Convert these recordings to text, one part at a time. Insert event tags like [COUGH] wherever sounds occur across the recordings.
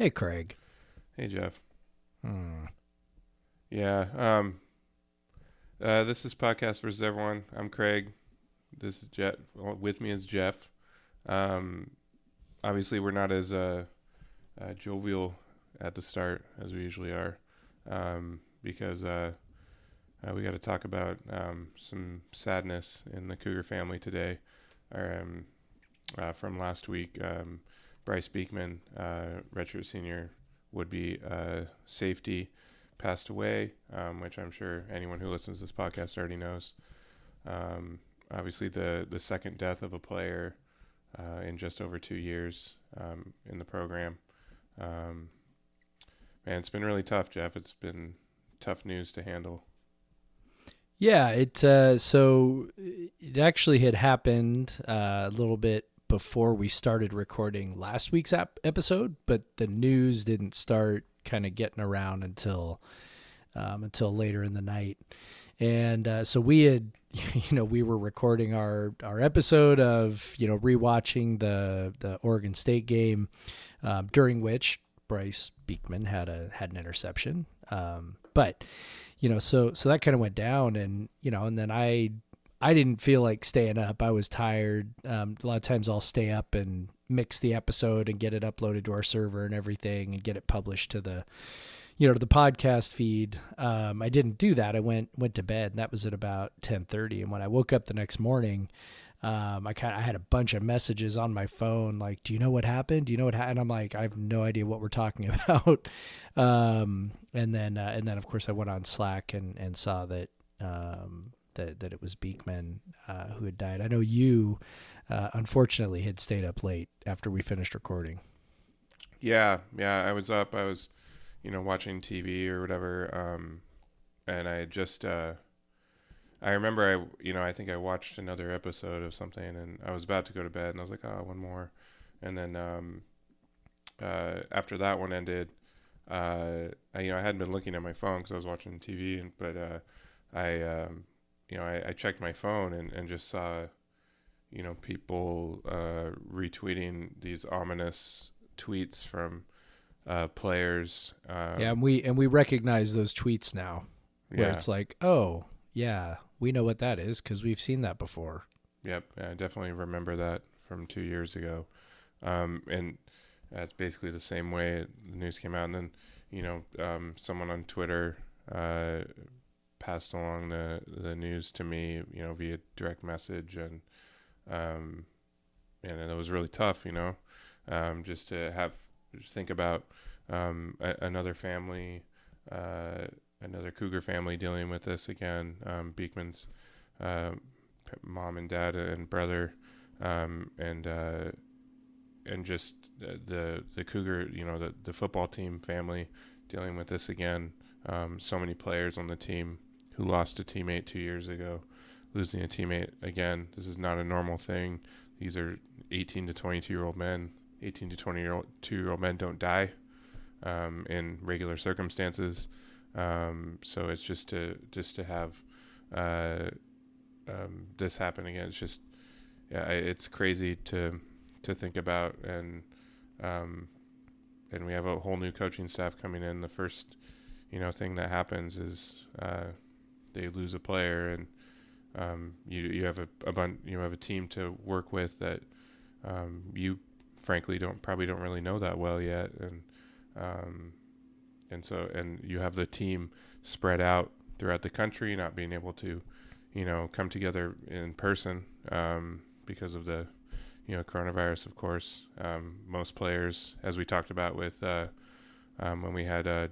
Hey, Craig. Hey, Jeff. Hmm. Yeah. Um. Uh, this is podcast versus everyone. I'm Craig. This is Jeff. With me is Jeff. Um. Obviously, we're not as uh, uh jovial at the start as we usually are, um, because uh, uh we got to talk about um some sadness in the Cougar family today, um, uh, from last week. Bryce Beekman, uh, senior, would be uh, safety, passed away, um, which I'm sure anyone who listens to this podcast already knows. Um, obviously, the the second death of a player uh, in just over two years um, in the program. Um, man, it's been really tough, Jeff. It's been tough news to handle. Yeah, it uh, so it actually had happened uh, a little bit before we started recording last week's ap- episode, but the news didn't start kind of getting around until um, until later in the night. And uh, so we had, [LAUGHS] you know, we were recording our our episode of you know rewatching the the Oregon State game, um, during which Bryce Beekman had a had an interception. Um, but you know, so so that kind of went down, and you know, and then I I didn't feel like staying up. I was tired. Um, a lot of times I'll stay up and mix the episode and get it uploaded to our server and everything and get it published to the you know to the podcast feed. Um, i didn't do that. I went went to bed and that was at about 10.30 and when i woke up the next morning um, i kind i had a bunch of messages on my phone like do you know what happened? Do you know what happened i'm like i have no idea what we're talking [LAUGHS] about. Um, and then uh, and then of course i went on slack and and saw that um, that that it was Beekman uh, who had died. I know you, uh, unfortunately, had stayed up late after we finished recording. Yeah, yeah, I was up. I was, you know, watching TV or whatever, um, and I just, uh, I remember I, you know, I think I watched another episode of something, and I was about to go to bed, and I was like, oh, one more, and then um, uh, after that one ended, uh, I, you know, I hadn't been looking at my phone because I was watching TV, and but uh, I um, you know, I, I checked my phone and, and just saw, you know, people uh, retweeting these ominous tweets from uh, players. Um, yeah, and we and we recognize those tweets now, where yeah. it's like, oh yeah, we know what that is because we've seen that before. Yep, I definitely remember that from two years ago, um, and that's basically the same way the news came out. And then, you know, um, someone on Twitter uh, passed along the the news to me, you know, via direct message, and um, and it was really tough, you know, um, just to have just think about um, a, another family, uh, another Cougar family dealing with this again. Um, Beekman's uh, mom and dad and brother, um, and uh, and just the the Cougar, you know, the the football team family dealing with this again. Um, so many players on the team who lost a teammate two years ago, losing a teammate again. This is not a normal thing. These are 18 to 22 year old men. 18 to 20 year old two year old men don't die um, in regular circumstances. Um, so it's just to just to have uh, um, this happen again. It's just yeah, it's crazy to to think about and um, and we have a whole new coaching staff coming in. The first you know thing that happens is uh, they lose a player and um, you you have a, a bun- you have a team to work with that um, you frankly don't probably don't really know that well yet and um, and so and you have the team spread out throughout the country not being able to you know come together in person um, because of the you know coronavirus of course. Um, most players as we talked about with uh, um, when we had uh,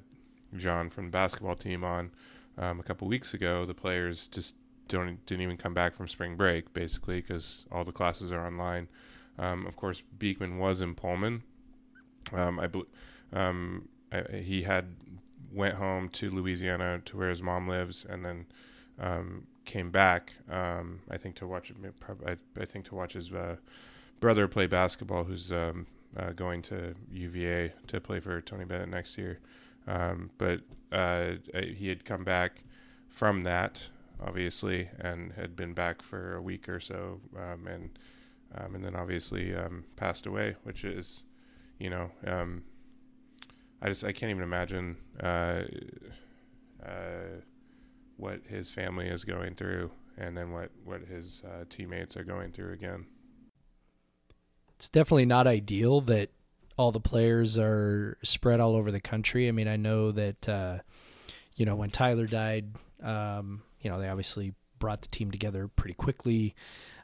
John from the basketball team on um, a couple weeks ago, the players just don't didn't even come back from spring break basically because all the classes are online. Um, of course, Beekman was in Pullman. Um, I, um, I, he had went home to Louisiana to where his mom lives, and then um, came back. Um, I think to watch. I, I think to watch his uh, brother play basketball, who's um, uh, going to UVA to play for Tony Bennett next year. But uh, he had come back from that, obviously, and had been back for a week or so, um, and um, and then obviously um, passed away, which is, you know, um, I just I can't even imagine uh, uh, what his family is going through, and then what what his uh, teammates are going through again. It's definitely not ideal that all the players are spread all over the country. I mean, I know that uh, you know when Tyler died, um, you know they obviously brought the team together pretty quickly,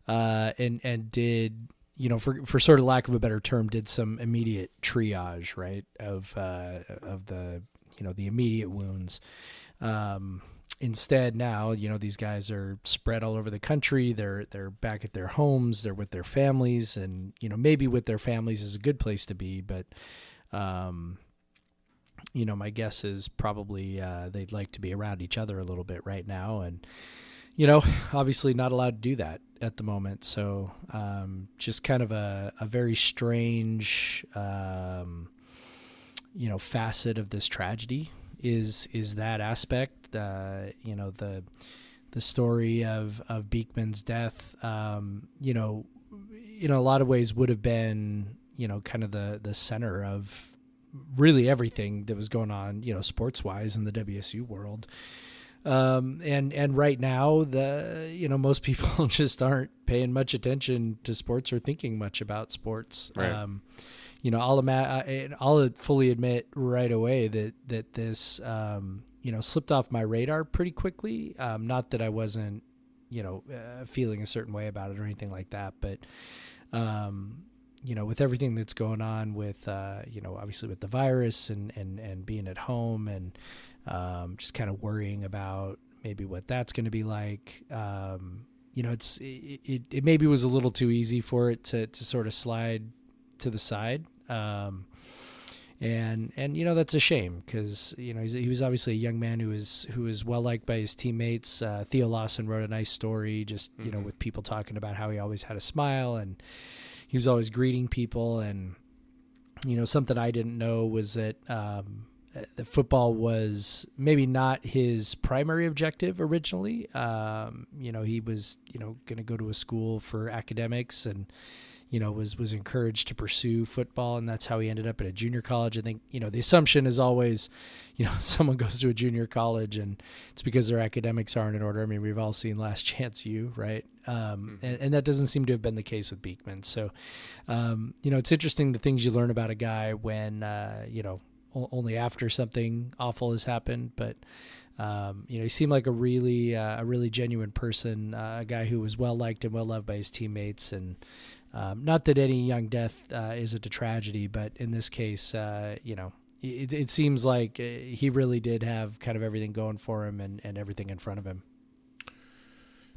uh, and and did you know for for sort of lack of a better term, did some immediate triage, right, of uh, of the you know the immediate wounds. Um, instead now you know these guys are spread all over the country. They're they're back at their homes. They're with their families and you know maybe with their families is a good place to be but um you know my guess is probably uh, they'd like to be around each other a little bit right now. And you know obviously not allowed to do that at the moment. So um just kind of a, a very strange um you know facet of this tragedy is is that aspect. Uh, you know the the story of of Beekman's death. Um, you know, in a lot of ways would have been you know kind of the the center of really everything that was going on. You know, sports wise in the WSU world. Um, and and right now the you know most [LAUGHS] people just aren't paying much attention to sports or thinking much about sports. Right. Um, you know, I'll ima- I'll fully admit right away that that this um, you know slipped off my radar pretty quickly. Um, not that I wasn't you know uh, feeling a certain way about it or anything like that, but um, you know, with everything that's going on with uh, you know obviously with the virus and and and being at home and um, just kind of worrying about maybe what that's going to be like. Um, you know, it's it, it, it maybe was a little too easy for it to to sort of slide to the side. Um, and and you know that's a shame because you know he was obviously a young man who was who was well liked by his teammates. Uh, Theo Lawson wrote a nice story, just you mm-hmm. know, with people talking about how he always had a smile and he was always greeting people. And you know, something I didn't know was that um, the football was maybe not his primary objective originally. Um, you know, he was you know going to go to a school for academics and you know, was was encouraged to pursue football, and that's how he ended up at a junior college. I think you know the assumption is always, [LAUGHS] you know, someone goes to a junior college and it's because their academics aren't in order. I mean, we've all seen Last Chance U, right? Um, mm-hmm. and, and, that doesn't seem to have been the case with Beekman. So, um, you know, it's interesting the things you learn about a guy when uh, you know only after something awful has happened, but. Um, you know, he seemed like a really, uh, a really genuine person, uh, a guy who was well liked and well loved by his teammates, and um, not that any young death uh, is a tragedy, but in this case, uh, you know, it, it, seems like uh, he really did have kind of everything going for him and, and everything in front of him.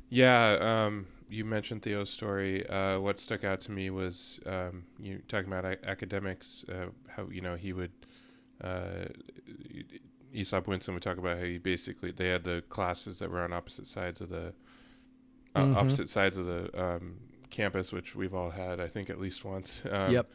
Yeah, um, you mentioned Theo's story. Uh, what stuck out to me was um, you talking about academics. Uh, how you know he would. Uh, Easop Winston would talk about how he basically they had the classes that were on opposite sides of the mm-hmm. opposite sides of the um, campus, which we've all had, I think, at least once. [LAUGHS] Um, yep.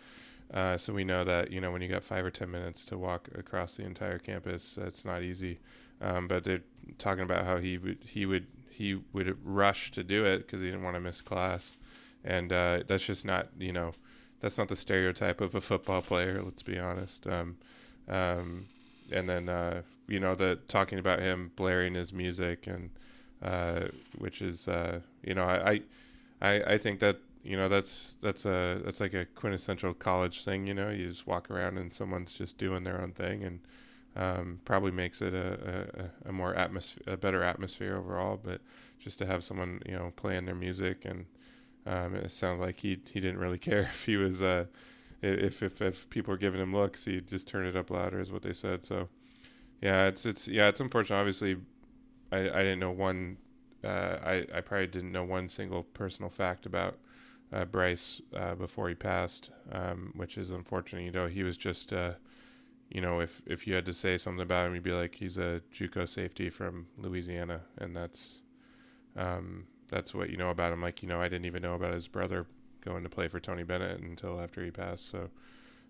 Uh, so we know that you know when you got five or ten minutes to walk across the entire campus, it's not easy. Um, but they're talking about how he would he would he would rush to do it because he didn't want to miss class, and uh, that's just not you know that's not the stereotype of a football player. Let's be honest. Um, um, and then uh, you know the talking about him blaring his music and uh, which is uh, you know I, I I I think that you know that's that's a that's like a quintessential college thing. You know, you just walk around and someone's just doing their own thing, and um, probably makes it a, a, a more atmosphere, a better atmosphere overall. But just to have someone you know playing their music, and um, it sounded like he he didn't really [LAUGHS] care if he was uh, if if if people were giving him looks, he just turned it up louder, is what they said. So yeah, it's it's yeah, it's unfortunate. Obviously, I I didn't know one uh, I, I probably didn't know one single personal fact about uh, Bryce uh, before he passed, um, which is unfortunate. You know, he was just, uh, you know, if if you had to say something about him, you'd be like, he's a JUCO safety from Louisiana, and that's um, that's what you know about him. Like, you know, I didn't even know about his brother going to play for Tony Bennett until after he passed. So,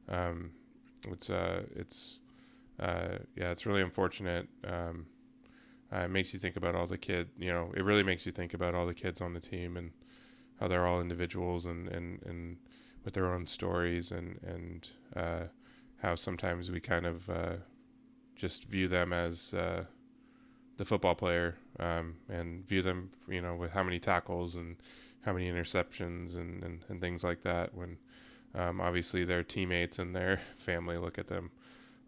um, it's uh, it's uh, yeah, it's really unfortunate. Um, uh, it makes you think about all the kid. You know, it really makes you think about all the kids on the team and how they're all individuals and and and with their own stories and and uh, how sometimes we kind of uh, just view them as uh, the football player um, and view them, you know, with how many tackles and how many interceptions and, and, and things like that. When um, obviously their teammates and their [LAUGHS] family look at them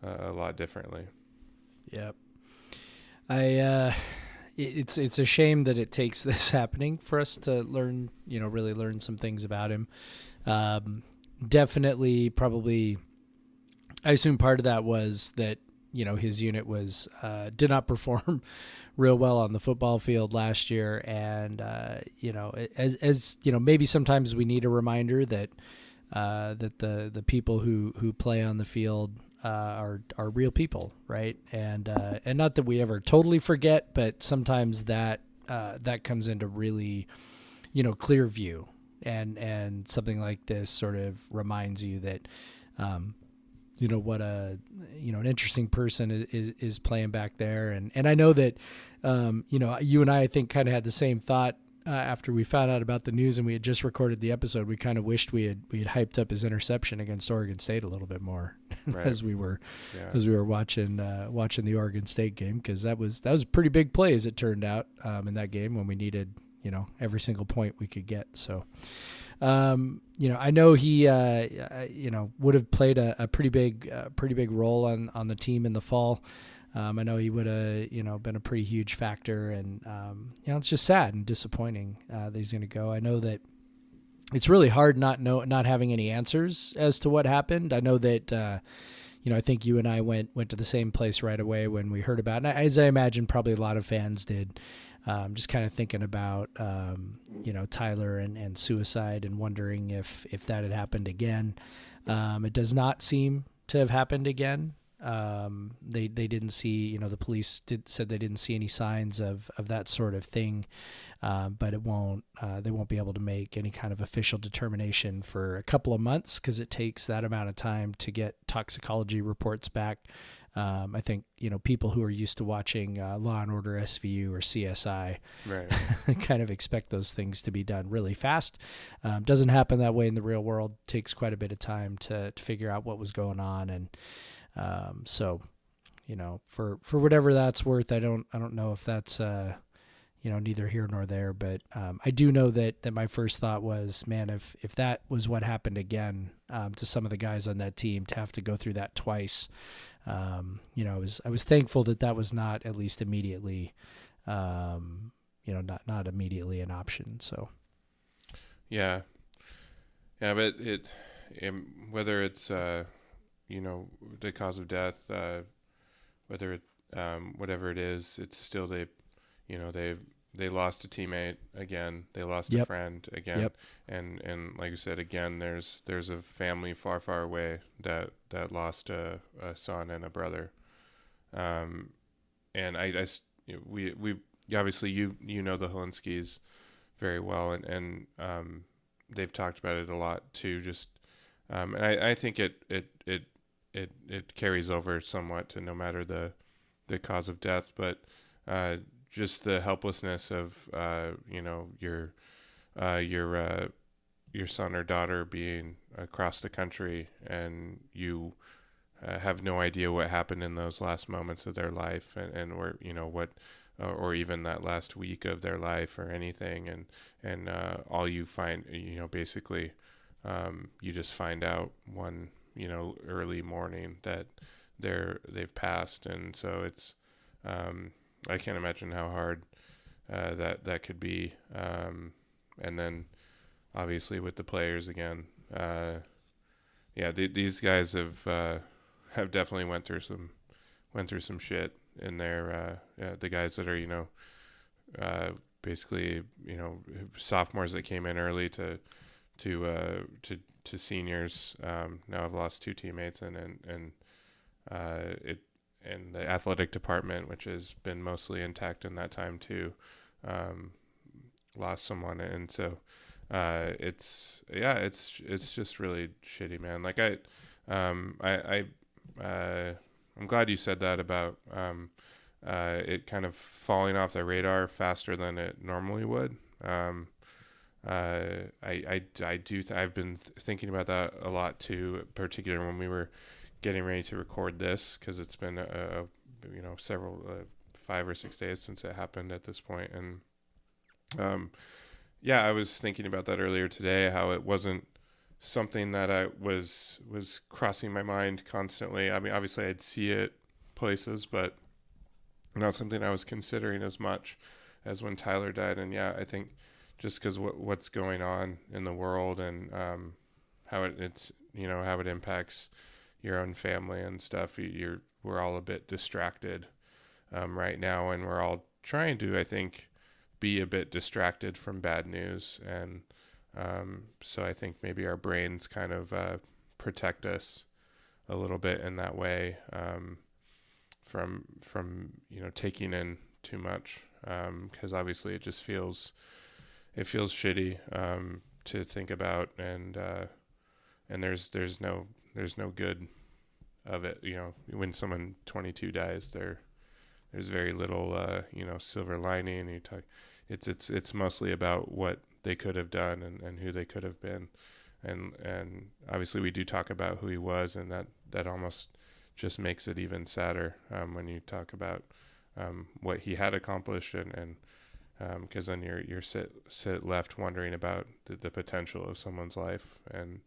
uh, a lot differently. Yep. I uh, it's it's a shame that it takes [LAUGHS] this happening for us to learn, you know, really learn some things about him. Um, definitely, probably. I assume part of that was that you know his unit was uh, [LAUGHS] did not perform [LAUGHS] real well on the football field last year, and uh, you know as as you know maybe sometimes we need a reminder that uh, that the the people who who play on the field uh, are are real people, right? And uh, and not that we ever totally forget, but sometimes that uh, that comes into really you know clear view, and and something like this sort of reminds you that. Um, you know what a you know an interesting person is is playing back there and and I know that um, you know you and I I think kind of had the same thought uh, after we found out about the news and we had just recorded the episode we kind of wished we had we had hyped up his interception against Oregon State a little bit more [LAUGHS] right. as we were yeah. as we were watching uh, watching the Oregon State game because that was that was a pretty big play as it turned out um, in that game when we needed you know every single point we could get so um, you know, I know he, uh, you know, would have played a, a pretty big, uh, pretty big role on on the team in the fall. Um, I know he would have, you know, been a pretty huge factor, and um, you know, it's just sad and disappointing uh, that he's going to go. I know that it's really hard not know not having any answers as to what happened. I know that. Uh, you know, I think you and I went went to the same place right away when we heard about it. And as I imagine, probably a lot of fans did um, just kind of thinking about um, you know Tyler and, and suicide and wondering if if that had happened again. Um, it does not seem to have happened again. Um, they they didn't see you know the police did said they didn't see any signs of of that sort of thing, uh, but it won't uh, they won't be able to make any kind of official determination for a couple of months because it takes that amount of time to get toxicology reports back um, I think you know people who are used to watching uh, Law and Order SVU or CSI right. [LAUGHS] kind of expect those things to be done really fast. Um, doesn't happen that way in the real world. Takes quite a bit of time to, to figure out what was going on, and um, so you know for for whatever that's worth, I don't I don't know if that's uh, you know neither here nor there, but um, I do know that that my first thought was, man, if if that was what happened again um, to some of the guys on that team, to have to go through that twice um, you know, I was I was thankful that that was not at least immediately, um, you know, not not immediately an option. So, yeah, yeah, but it, it whether it's uh, you know the cause of death, uh, whether it um, whatever it is, it's still they, you know, they they lost a teammate again. They lost yep. a friend again. Yep. And and like you said again, there's there's a family far far away that that lost a, a son and a brother. Um, and I, I we we obviously you you know the Hilinskis very well, and and um, they've talked about it a lot too. Just um, and I, I think it it it it it carries over somewhat to no matter the the cause of death, but uh, just the helplessness of uh, you know your uh, your uh, your son or daughter being across the country and you uh, have no idea what happened in those last moments of their life and, and or you know what or even that last week of their life or anything. And and uh, all you find you know basically um, you just find out one you know early morning that they're they've passed and so it's um, I can't imagine how hard uh, that that could be. Um, and then obviously with the players again, uh, yeah, th- these guys have uh, have definitely went through some went through some shit in there. Uh, the guys that are you know uh, basically you know sophomores that came in early to to uh, to to seniors um, now have lost two teammates and and and it and the athletic department, which has been mostly intact in that time too, um, lost someone, and so uh, it's yeah, it's it's just really shitty, man. Like I, um, I, I, uh, I'm glad you said that about um, uh, it kind of falling off the radar faster than it normally would. Um, uh, I, I, I do. Th- I've been th- thinking about that a lot too, particularly when we were getting ready to record this because it's been a, a, you know several uh, five or six days since it happened at this point. and um, yeah, I was thinking about that earlier today. How it wasn't something that I was was crossing my mind constantly. I mean, obviously I'd see it places, but not something I was considering as much as when Tyler died. And yeah, I think just because what what's going on in the world and um, how it, it's you know how it impacts your own family and stuff, you're we're all a bit distracted um, right now, and we're all trying to I think be a bit distracted from bad news. And um, so I think maybe our brains kind of uh, protect us a little bit in that way um, from from you know taking in too much because um, obviously it just feels it feels shitty um, to think about and uh, and there's there's no there's no good of it you know when someone 22 dies there there's very little uh, you know silver lining you talk it's it's it's mostly about what they could have done and, and who they could have been. And and obviously we do talk about who he was, and that that almost just makes it even sadder um, when you talk about um, what he had accomplished, and and because um, then you're you're sit sit left wondering about the, the potential of someone's life, and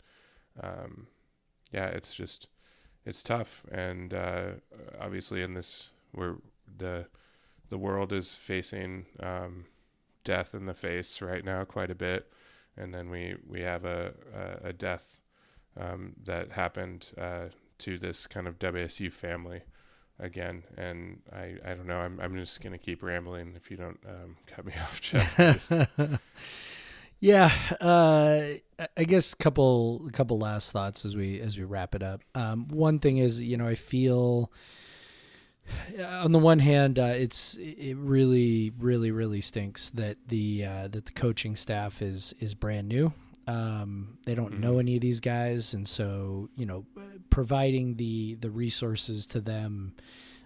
um, yeah, it's just it's tough, and uh, obviously in this where the the world is facing um, death in the face right now quite a bit, and then we we have a a, a death um, that happened uh, to this kind of WSU family again. And I I don't know. I'm I'm just gonna keep rambling if you don't um, [LAUGHS] cut me off, Jeff. [LAUGHS] yeah, uh, I guess couple couple last thoughts as we as we wrap it up. Um, one thing is, you know, I feel on the one hand, uh, it's it really, really, really stinks that the uh, that the coaching staff is is brand new. Um, they don't mm-hmm. know any of these guys, and so you know, providing the the resources to them,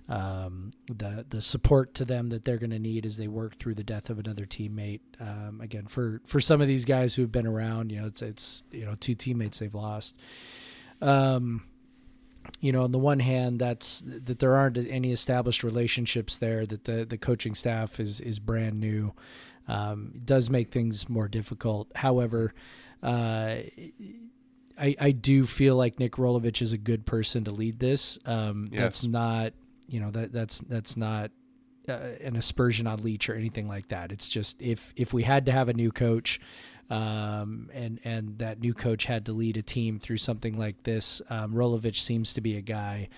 um, the the support to them that they're going to need as they work through the death of another teammate. Um, again, for for some of these guys who have been around, you know, it's it's you know two teammates they've lost. Um, you know, on the one hand, that's that there aren't any established relationships there. That the the coaching staff is is brand new. Um, does make things more difficult. However, uh, I I do feel like Nick Rolovich is a good person to lead this. Um, yes. That's not you know that that's that's not uh, an aspersion on Leach or anything like that. It's just if if we had to have a new coach, um, and and that new coach had to lead a team through something like this. Um, Rolovich seems to be a guy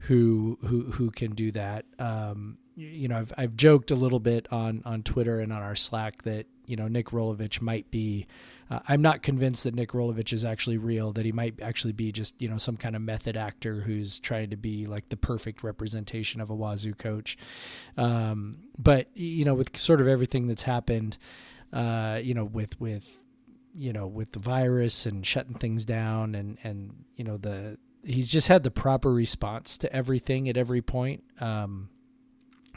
who who who can do that. Um, you know, I've I've joked a little bit on on Twitter and on our Slack that you know Nick Rolovich might be. Uh, I'm not convinced that Nick Rolovich is actually real. That he might actually be just you know some kind of method actor who's trying to be like the perfect representation of a Wazoo coach. Um, but you know, with sort of everything that's happened, uh, you know, with with you know, with the virus and shutting things down and, and, you know, the, he's just had the proper response to everything at every point. Um,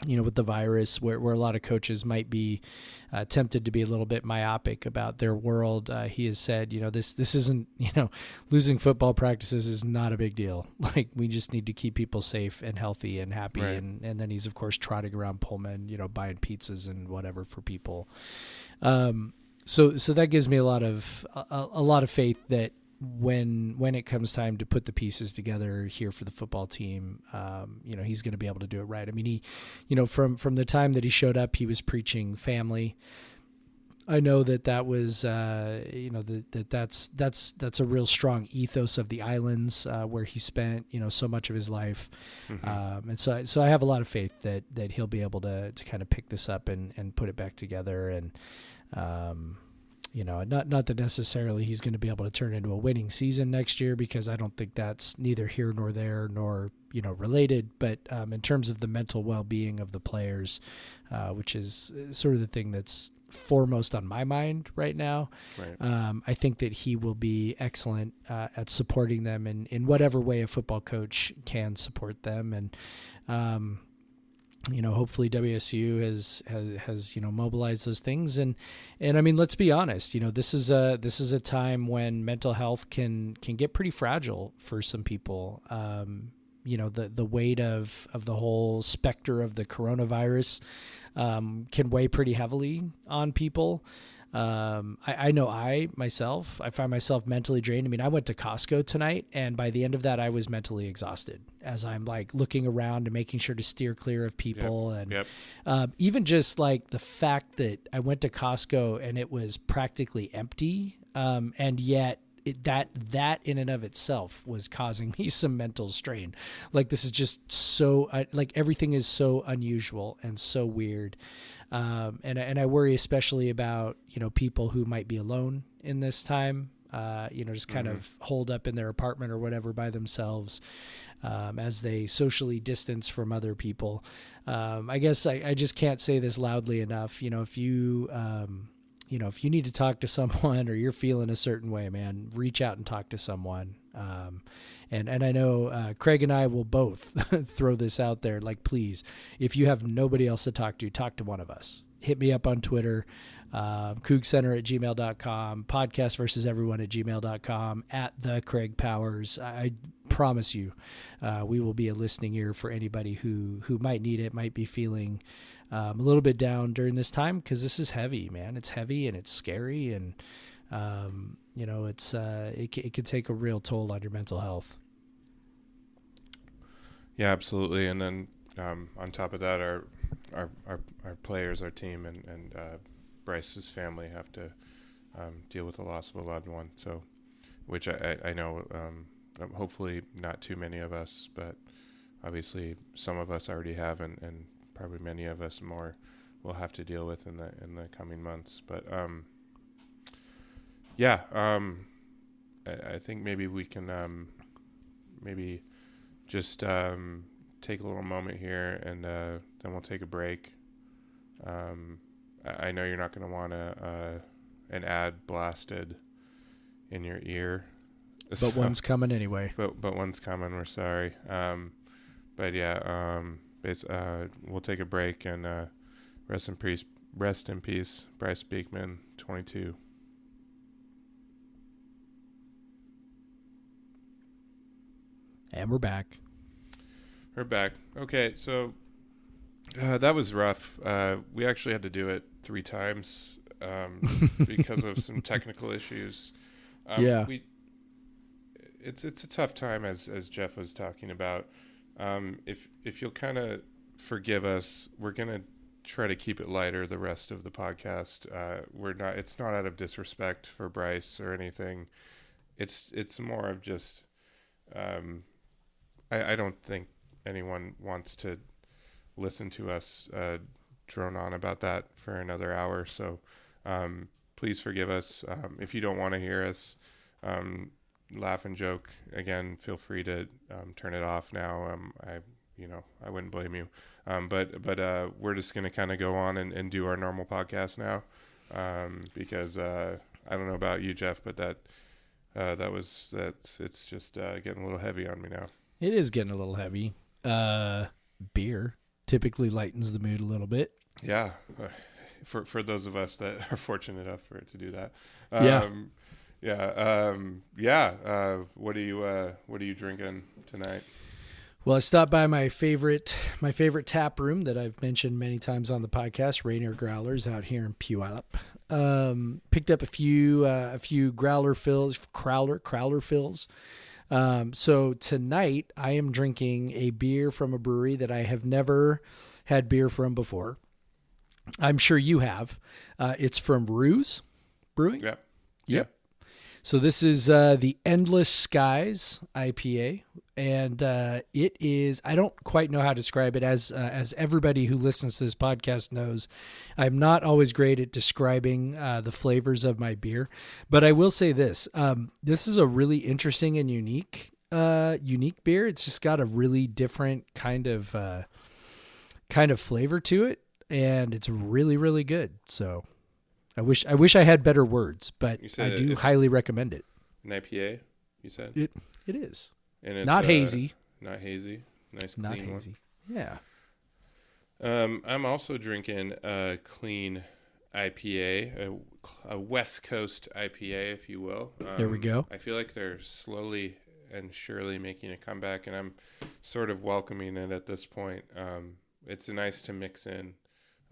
you know, with the virus, where, where a lot of coaches might be uh, tempted to be a little bit myopic about their world, uh, he has said, you know, this this isn't, [LAUGHS] you know, losing football practices is not a big deal. [LAUGHS] Like we just need to keep people safe and healthy and happy. Right. And and then he's of course trotting around Pullman, you know, buying pizzas and whatever for people. Um, so so that gives me a lot of a, a, lot of faith that when when it comes time to put the pieces together here for the football team, um, you know he's going to be able to do it right. I mean, he, you know, from from the time that he showed up, he was preaching family. I know that that was, uh, you know, that, that that's that's that's a real strong ethos of the islands uh, where he spent, you know, so much of his life, mm-hmm. um, and so so I have a lot of faith that that he'll be able to to kind of pick this up and and put it back together and um, you know, not not that necessarily he's going to be able to turn into a winning season next year because I don't think that's neither here nor there nor you know related. But um, in terms of the mental well being of the players, uh, which is uh, sort of the thing that's foremost on my mind right now. Right. Um, I think that he will be excellent uh, at supporting them in, in whatever way a football coach can support them. And, um, you know, hopefully WSU has, has has you know mobilized those things, and and I mean, let's be honest, you know, this is a this is a time when mental health can can get pretty fragile for some people. Um, you know, the the weight of of the whole specter of the coronavirus um, can weigh pretty heavily on people. Um, I, I, know I myself, I find myself mentally drained. I mean, I went to Costco tonight, and by the end of that, I was mentally exhausted as I'm like looking around and making sure to steer clear of people, Yep, and yep. um, even just like the fact that I went to Costco and it was practically empty, um, and yet it, that that in and of itself was causing [LAUGHS] me some mental strain. Like this is just so uh, like everything is so unusual and so weird, um, and and I worry especially about you know people who might be alone in this time. Uh, you know, just kind Mhm. of holed up in their apartment or whatever by themselves um, as they socially distance from other people. Um, I guess I, I just can't say this loudly enough. You know, if you um, you know if you need to talk to someone [LAUGHS] or you're feeling a certain way, man, reach out and talk to someone. Um, and and I know uh, Craig and I will both [LAUGHS] throw this out there. Like, please, if you have nobody else to talk to, talk to one of us. Hit me up on Twitter, uh, cougcenter at gmail.com, podcast versus everyone at gmail.com, at the Craig Powers. I, I promise you, uh, we will be a listening ear for anybody who, who might need it, might be feeling um, a little bit down during this time because this is heavy, man. It's heavy and it's scary, and um, you know, it's uh, it, it can take a real toll on your mental health. Yeah, absolutely. And then um, on top of that, our our our, our players, our team, and and uh, Bryce's family have to um, deal with the loss of a loved one. So, which I I I know um, hopefully not too many of us, but obviously some of us already have, and, and probably many of us more will have to deal with in the in the coming months. But um, yeah, um, I, I think maybe we can um, maybe just um, take a little moment here and uh, then we'll take a break. Um, I, I know you're not going to want a, uh, an ad blasted in your ear. But [LAUGHS] So- one's coming anyway. but but one's coming. We're sorry. Um, but yeah, uh, we'll take a break and uh, rest in peace. Rest in peace, Bryce Beekman, 22. And we're back. We're back. Okay, so uh, that was rough. Uh, we actually had to do it three times um, [LAUGHS] because of some technical issues. Um, Yeah. we. It's it's a tough time as as Jeff was talking about. Um, if if you'll kind of forgive us, we're gonna try to keep it lighter the rest of the podcast. Uh, we're not. It's not out of disrespect for Bryce or anything. It's it's more of just. Um, I, I don't think anyone wants to listen to us uh, drone on about that for another hour. So um, please forgive us. Um, if you don't want to hear us um, laugh and joke again, feel free to um, turn it off now. Um, I, you know, I wouldn't blame you. Um, but but uh, we're just gonna kind of go on and, and do our normal podcast now um, because uh, I don't know about you, Jeff, but that. Uh, that was that's it's just uh, getting a little heavy on me now. It is getting a little heavy. Uh, beer typically lightens the mood a little bit. Yeah, [SIGHS] for for those of us that are fortunate enough for it to do that. Um, yeah. Um, yeah. Uh, what are you uh, What are you drinking tonight? Well, I stopped by my favorite my favorite tap room that I've mentioned many times on the podcast, Rainier Growlers out here in Puyallup. Um, picked up a few uh, a few growler fills, crowler crowler fills. Um, so tonight I am drinking a beer from a brewery that I have never had beer from before. I'm sure you have. Uh, it's from Ruse Brewing. Yep. Yep. So this is uh, the Endless Skies IPA, and uh, it is. I don't quite know how to describe it. As uh, as everybody who listens to this podcast knows, I'm not always great at describing uh, the flavors of my beer, but I will say this: um, this is a really interesting and unique uh, unique beer. It's just got a really different kind of uh, kind of flavor to it, and it's really really good. So. I wish I wish I had better words, but I it- do it's- highly recommend it. An IPA. You said. It it is And it's, not uh, hazy, Not hazy. Nice clean not one. hazy. Yeah, Um, I'm also drinking a clean IPA, a, a West Coast IPA, if you will. Um, there we go. I feel like they're slowly and surely making a comeback, and I'm sort of welcoming it at this point. Um, it's nice to mix in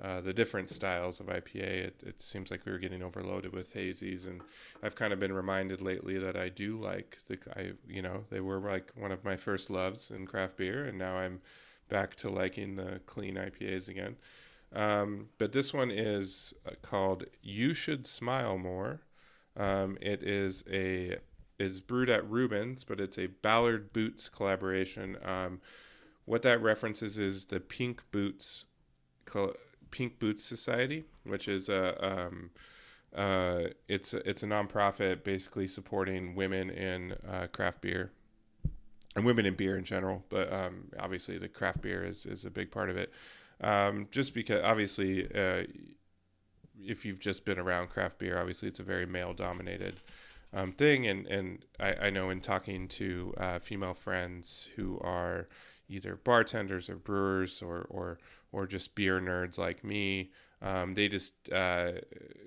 uh, the different styles of IPA. It, it, seems like we were getting overloaded with hazies, and I've kind of been reminded lately that I do like the I you know they were like one of my first loves in craft beer, and now I'm back to liking the clean IPAs again. Um, but this one is uh, called "You Should Smile More." Um, it is a is brewed at Reuben's, but it's a Ballard Boots collaboration. Um, what that references is the Pink Boots Pink Boots Society, which is a um, uh, it's it's a nonprofit basically supporting women in uh, craft beer and women in beer in general. But um, obviously, the craft beer is is a big part of it. Um, just because obviously, uh, if you've just been around craft beer, obviously it's a very male dominated um, thing, and and I, I, know in talking to uh, female friends who are either bartenders or brewers or or or just beer nerds like me. Um, they just uh,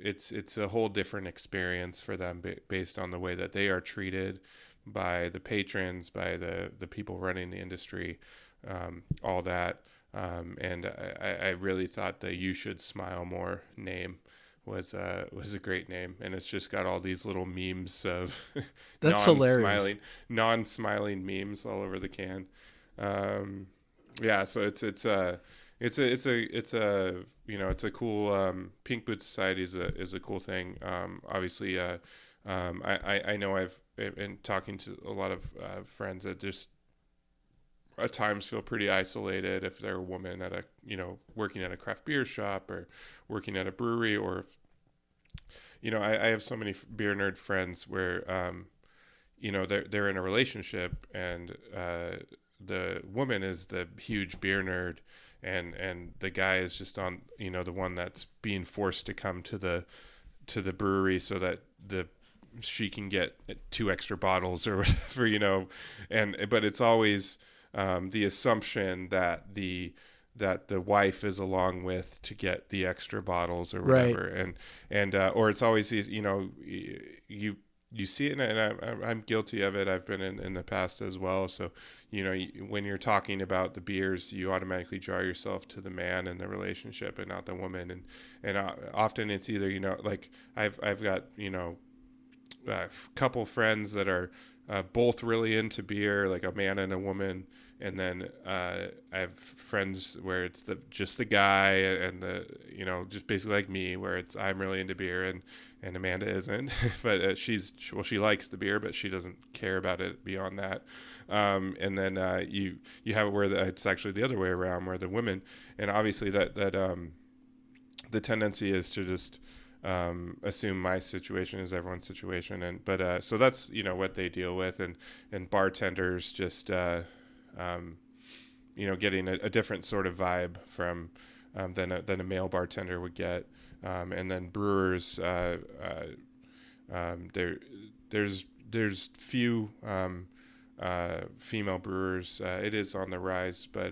it's it's a whole different experience for them based on the way that they are treated by the patrons, by the the people running the industry, um, all that. Um, and I, I, really thought the "You Should Smile More" name was uh, was a great name, and it's just got all these little memes of [LAUGHS] that's hilarious, non-smiling memes all over the can. Um, yeah, so it's it's a uh, it's a it's a it's a you know it's a cool um, Pink Boot Society is a is a cool thing. Um, obviously, uh, um, I, I, I know I've been talking to a lot of uh, friends that just at times feel pretty isolated if they're a woman at a you know working at a craft beer shop or working at a brewery or you know I, I have so many beer nerd friends where um, you know they're they're in a relationship and uh, the woman is the huge beer nerd and and the guy is just on you know the one that's being forced to come to the to the brewery so that the she can get two extra bottles or [LAUGHS] whatever you know and but it's always um, the assumption that the that the wife is along with to get the extra bottles or whatever right. and and uh, or it's always these you know you you see it, and I, am guilty of it. I've been in, in the past as well. So, you know, when you're talking about the beers, you automatically draw yourself to the man and the relationship, and not the woman. And and uh, often it's either you know, like I've I've got you know, a couple friends that are uh, both really into beer, like a man and a woman, and then uh, I have friends where it's the just the guy and the you know just basically like me, where it's I'm really into beer and and Amanda isn't, [LAUGHS] but uh, she's well she likes the beer, but she doesn't care about it beyond that. Um, and then uh, you you have it where the, it's actually the other way around, where the women and obviously that that um, the tendency is to just um, assume my situation is everyone's situation, and but uh, so that's you know what they deal with, and and bartenders just uh, um, you know getting a, a, different sort of vibe from um, than a, than a male bartender would get, um, and then brewers uh, uh um, there there's there's few um, uh, female brewers. Uh, it is on the rise, but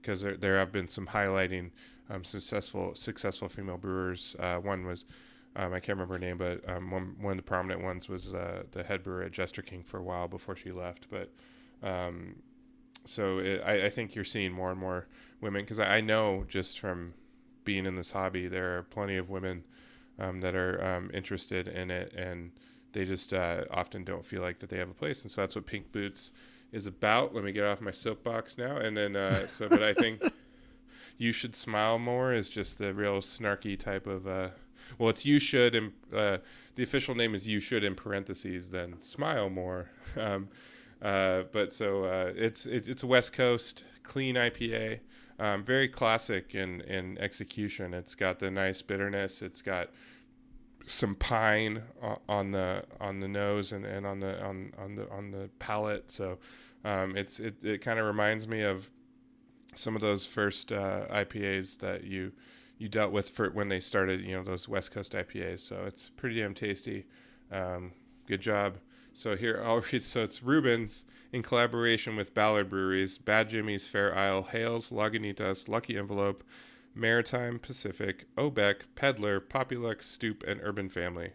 because there there have been some highlighting um, successful successful female brewers. Uh, one was um, I can't remember her name, but um, one one of the prominent ones was uh, the head brewer at Jester King for a while before she left. But um, so it, I, I, think you're seeing more and more women because I, I, know just from being in this hobby, there are plenty of women um, that are um, interested in it, and they just uh, often don't feel like that they have a place. And so that's what Pink Boots is about. Let me get off my soapbox now, and then uh, so. But I think [LAUGHS] you should smile more is just the real snarky type of. Uh, well, it's you should. In, uh, the official name is you should in parentheses. Then smile more. [LAUGHS] Um, uh, but so uh, it's, it's it's a West Coast clean IPA, um, very classic in in execution. It's got the nice bitterness. It's got some pine on the on the nose and, and on the on on the on the palate. So um, it's it it kind of reminds me of some of those first uh, IPAs that you you dealt with for when they started, you know, those West Coast IPAs. So it's pretty damn tasty. Um, good job So here [LAUGHS] I'll read. So it's Reuben's in collaboration with Ballard Breweries, Bad Jimmy's, Fair Isle, Hales, Lagunitas, Lucky Envelope, Maritime, Pacific, Obec, Peddler, Populuxe, Stoup, and Urban Family.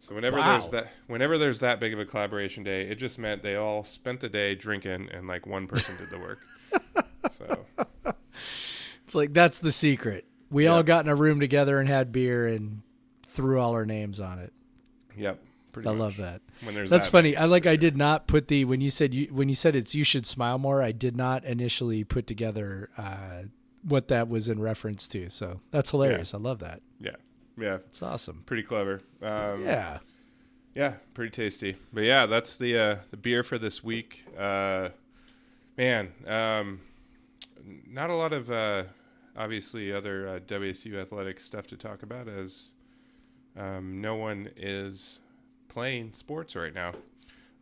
So whenever Wow. there's that, whenever there's that big of a collaboration day, it just meant they all spent the day drinking, and like one person did the work. So [LAUGHS] It's like that's the secret. We all got in a room together and had beer and threw all our names on it. yep, pretty I much. love that. When there's That's that funny. I like. I did not put the when you said you when you said it's you should smile more. I did not initially put together uh, what that was in reference to. So that's hilarious. I love that. Yeah, yeah, It's awesome. pretty clever. Um, Yeah. Yeah, pretty tasty. But yeah, that's the uh, the beer for this week. Uh, man, um, not a lot of uh, obviously other uh, WSU athletic stuff to talk about as um, no one is playing sports right now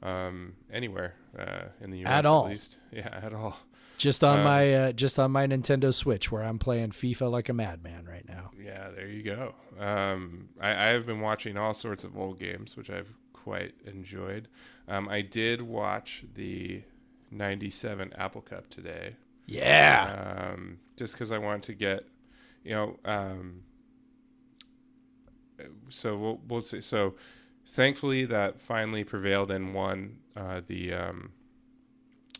um, anywhere uh, in the U.S. At all. least. [LAUGHS] Yeah, at all. Just on Um, my uh, just on my Nintendo Switch where I'm playing FIFA like a madman right now. Yeah, there you go. Um, I, I have been watching all sorts of old games, which I've quite enjoyed. Um, I did watch the '97 Apple Cup today, Yeah. um, just because I want to get, you know, um, so we'll, we'll see. So, thankfully, that finally prevailed and won uh, the um,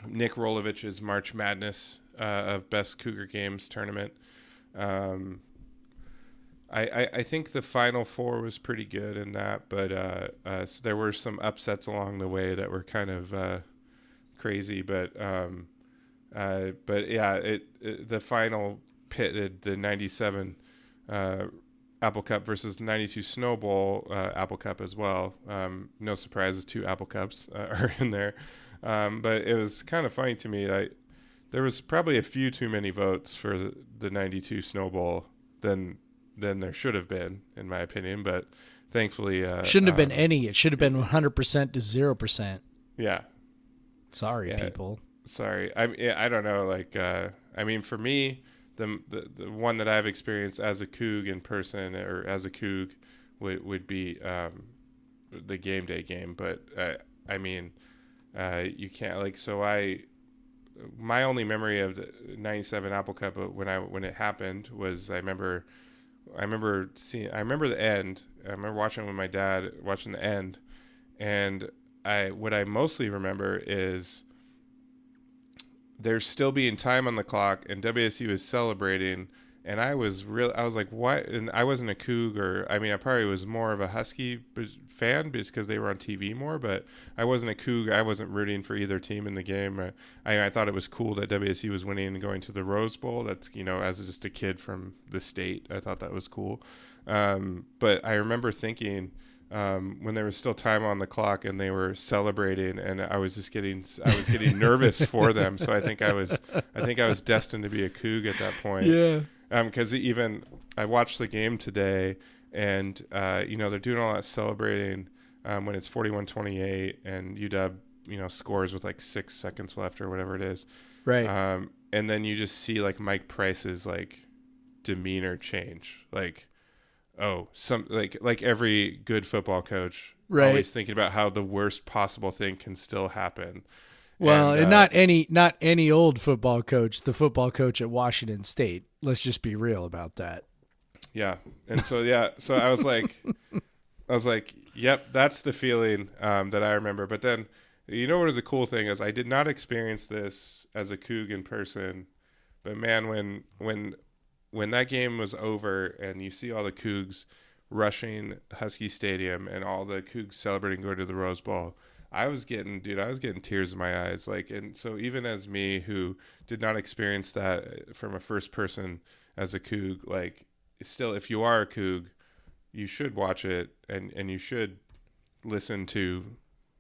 Nick Rolovich's March Madness uh, of Best Cougar Games tournament. Um, I, I, I think the final four was pretty good in that, but uh, uh, so there were some upsets along the way that were kind of uh, crazy. But um, uh, but yeah, it, it the final pitted the '97 uh, Apple Cup versus '92 Snowball uh, Apple Cup as well. Um, no surprises, two Apple Cups uh, [LAUGHS] are in there. Um, but it was kind of funny to me. I there was probably a few too many votes for the, the '92 Snowball than than there should have been, in my opinion. But thankfully, uh, Shouldn't have been um, any. It should have been 100% to 0%. Yeah, Sorry, Yeah. people. Sorry. I I don't know. Like, uh, I mean, for me, the, the the one that I've experienced as a Coug in person or as a Coug would would be um, the game day game. But uh, I mean, uh, you can't like. So I, my only memory of the '97 Apple Cup uh, when I when it happened was I remember. I remember seeing. I remember the end. I remember watching with my dad, watching the end, and I what I mostly remember is there's still being time on the clock and WSU is celebrating. And I was real I was like what? And I wasn't a cougar I mean I probably was more of a Husky fan because they were on TV more but I wasn't a cougar I wasn't rooting for either team in the game. I, I, I thought it was cool that WSU was winning and going to the Rose Bowl. That's you know as just a kid from the state I thought that was cool. Um, but I remember thinking um, when there was still time on the clock and they were celebrating and I was just getting I was getting nervous for them so I think I was I think I was destined to be a Coug at that point Yeah. because even I watched the game today and uh, you know they're doing all that celebrating um, when it's 41-28 and UW you know scores with like six seconds left or whatever it is Right. um, and then you just see like Mike Price's like demeanor change like oh some like like every good football coach Right. always thinking about how the worst possible thing can still happen well, and, uh, not any not any old football coach, the football coach at Washington State. Let's just be real about that. Yeah. And so yeah, so I was like I was like, yep, that's the feeling um, that I remember. But then you know what is a cool thing is I did not experience this as a Coug in person. But man, when when when that game was over and you see all the Cougs rushing Husky Stadium and all the Cougs celebrating going to the Rose Bowl, I was getting, dude, I was getting tears in my eyes. Like, and so even as me who did not experience that from a first person as a Coug, like, still, if you are a Coug, you should watch it and and you should listen to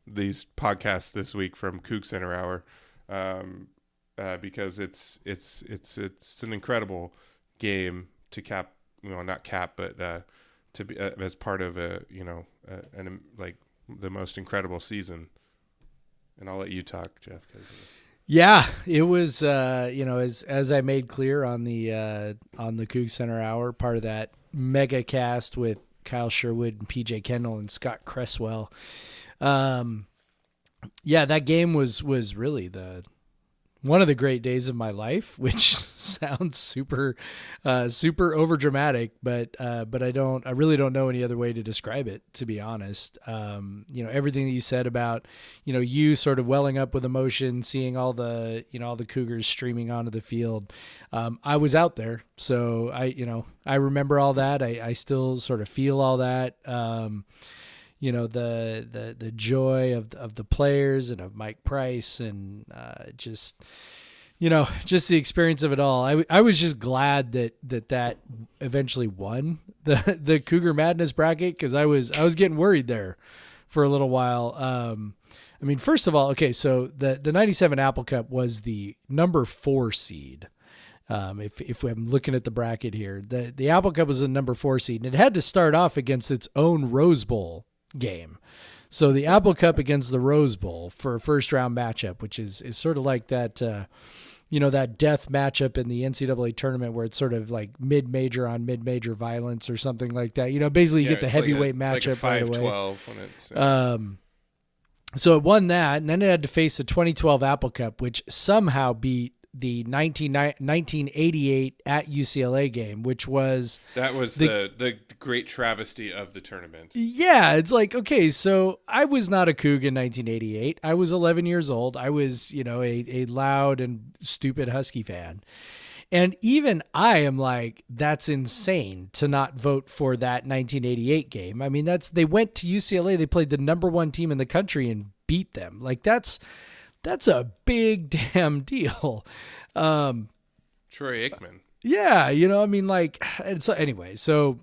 these podcasts this week from Coug Center Hour, um, uh, because it's it's it's it's an incredible game to cap, you know, not cap, but uh, to be uh, as part of a you know uh, an um, like the most incredible season. And I'll let you talk, Jeff. Cause, Yeah, it was uh, you know, as as I made clear on the uh on the Coug Center Hour, part of that mega cast with Kyle Sherwood and PJ Kendall and Scott Cresswell. Um yeah, that game was was really the one of the great days of my life, [LAUGHS] which sounds super, uh, super over dramatic, but uh, but I don't, I really don't know any other way to describe it, to be honest. Um, you know, everything that you said about, you know, you sort of welling up with emotion, seeing all the, you know, all the Cougars streaming onto the field. Um, I was out there, so I, you know, I remember all that. I, I still sort of feel all that. Um, you know the the the joy of of the players and of Mike Price and uh, just you know just the experience of it all. I, I was just glad that that that eventually won the [LAUGHS] the Cougar Madness bracket because I was I was getting worried there for a little while. Um, I mean, first of all, okay, so the the '97 Apple Cup was the number four seed. Um, if if I'm looking at the bracket here, the the Apple Cup was a number four seed, and it had to start off against its own Rose Bowl game. So the Apple Cup against the Rose Bowl for a first round matchup, which is is sort of like that, uh, you know, that death matchup in the NCAA tournament where it's sort of like mid major on mid major violence or something like that. You know, basically you Yeah, get the it's like a- heavyweight like matchup right away. 5-12 when it's uh, Um, so it won that, and then it had to face the 2012 Apple Cup, which somehow beat the 19, 1988 at UCLA game, which was that was the- the, the great travesty of the tournament. yeah, it's like okay, so I was not a Coug in 1988. I was 11 years old. I was you know a a loud and stupid Husky fan. And even I am like, that's insane to not vote for that 1988 game. I mean, that's they went to UCLA, they played the number one team in the country and beat them. Like that's that's a big [LAUGHS] damn deal. Um, Troy Aikman. yeah, you know, I mean, like, and so anyway, so,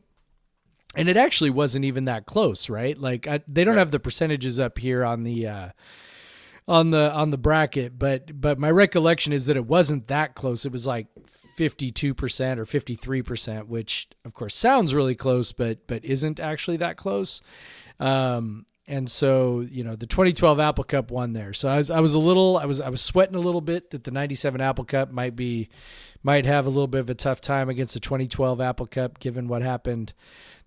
and it actually wasn't even that close, right? Like, I, they don't Right. have the percentages up here on the, uh, on the on the bracket, but but my recollection is that it wasn't that close. It was like fifty two percent or fifty three percent, which of course sounds really close, but but isn't actually that close. Um, and so you know the 2012 Apple Cup won there. So I was I was a little I was I was sweating a little bit that the 97 Apple Cup might be might have a little bit of a tough time against the 2012 Apple Cup given what happened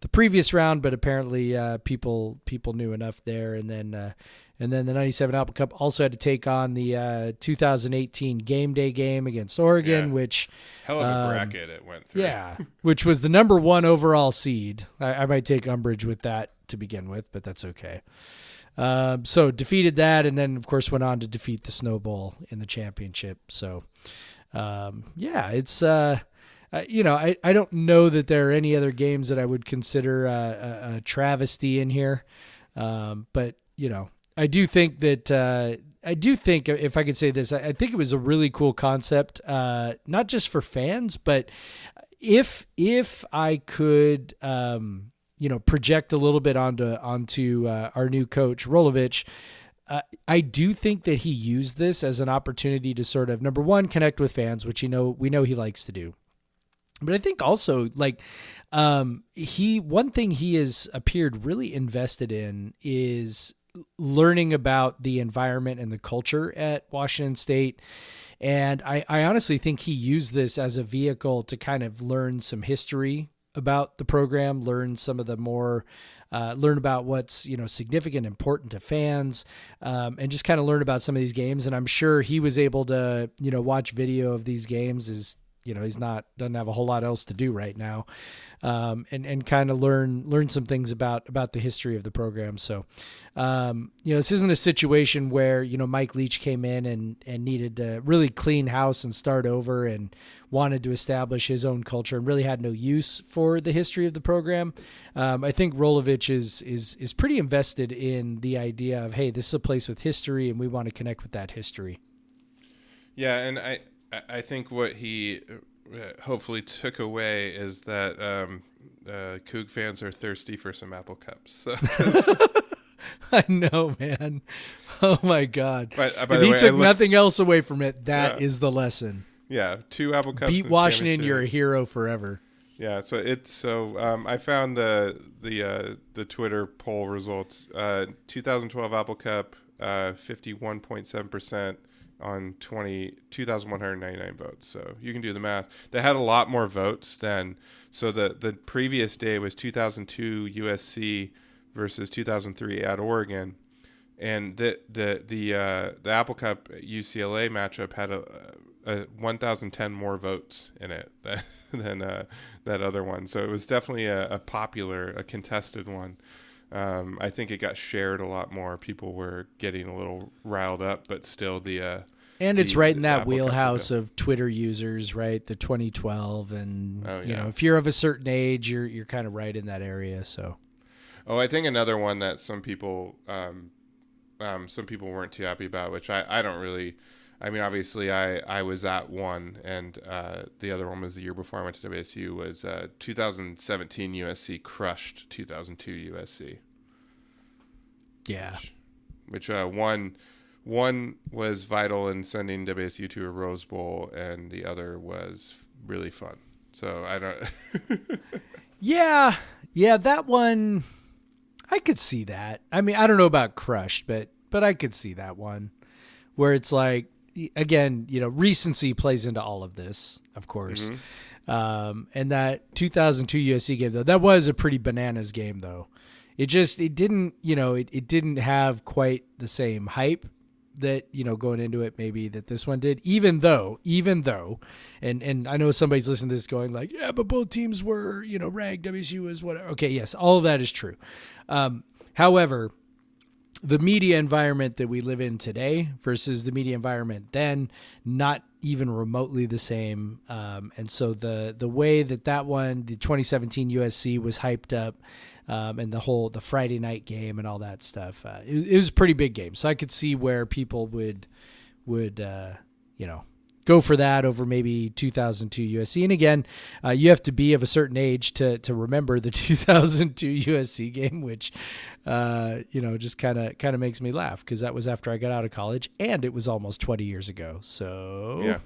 the previous round, but apparently uh, people people knew enough there, and then uh, and then the '97 Apple Cup also had to take on the uh, 2018 Game Day game against Oregon, Yeah. which Hell of a Um, bracket it went through. yeah, which was the number one overall seed. I, I might take umbrage with that to begin with, but that's okay. Um, so defeated that, and then of course went on to defeat the Snowball in the championship. So um, yeah, it's uh, uh, you know I, I don't know that there are any other games that I would consider uh, a, a travesty in here, um, but you know I do think that. Uh, I do think, if I could say this, I I think it was a really cool concept, uh, not just for fans, but if if I could, um, you know, project a little bit onto onto uh, our new coach Rolovich, uh, I do think that he used this as an opportunity to sort of number one connect with fans, which you know we know he likes to do. But I think also like um, he one thing he has appeared really invested in is learning about the environment and the culture at Washington State. And I, I honestly think he used this as a vehicle to kind of learn some history about the program, learn some of the more, uh, learn about what's you know significant, important to fans, um, and just kind of learn about some of these games. And I'm sure he was able to you know watch video of these games. Is you know he's not doesn't have a whole lot else to do right now, um, and and kind of learn learn some things about about the history of the program. So, um, you know, this isn't a situation where you know Mike Leach came in and and needed to really clean house and start over and wanted to establish his own culture and really had no use for the history of the program. Um, I think Rolovich is is is pretty invested in the idea of hey, this is a place with history and we want to connect with that history. Yeah, and I I- think what he uh, hopefully took away is that um, uh, Coug fans are thirsty for some apple cups. So, [LAUGHS] I know, man. Oh my God. but uh, by if he way, took looked- nothing else away from it, that is Yeah. the lesson. yeah, two apple cups. Beat Washington, you're a hero forever. Yeah, so it's so um, I found the the uh, the Twitter poll results. Uh, 2012 Apple Cup, uh, 51.7 percent on 20 2,199 votes. So you can do the math. They had a lot more votes than so the the previous day was 2002 USC versus 2003 at Oregon. and the the the uh, the Apple Cup UCLA matchup had a, a 1,010 more votes in it than [LAUGHS] than uh, that other one. So it was definitely a, a popular, a contested one. Um, I think it got shared a lot more. People were getting a little riled up, but still the uh, and it's the- right in that Apple wheelhouse of Twitter users, right? The 2012, and Oh, you know, if you're of a certain age, you're you're kind of right in that area. So Oh, I think another one that some people, um, um, some people weren't too happy about, which I, I don't really. I mean, obviously, I, I was at one, and uh, the other one was the year before I went to WSU. Was uh, 2017 USC crushed 2002 USC, yeah, which uh, one one was vital in sending WSU to a Rose Bowl, and the other was really fun. So I don't. [LAUGHS] yeah, yeah. That one, I could see that. I mean, I don't know about crushed, but but I could see that one where it's like again, you know, recency plays into all of this, of course. Um, and that 2002 USC game though, that was a pretty bananas game though. It just it didn't, you know, it, it didn't have quite the same hype that you know going into it maybe that this one did. Even though even though and and i know somebody's listening to this going like yeah but both teams were you know ranked. Wsu was whatever. Okay yes all of that is true. Um, however the media environment that we live in today versus the media environment then not even remotely the same. Um, and so the the way that that one the 2017 usc was hyped up um, and the whole the friday night game and all that stuff uh, it, it was a pretty big game. So i could see where people would would uh, you know go for that over maybe 2002 USC. And again, uh, you have to be of a certain age to to remember the [LAUGHS] 2002 USC game, which uh, you know just kind of kind of makes me laugh because that was after I got out of college and it was almost 20 years ago. So yeah.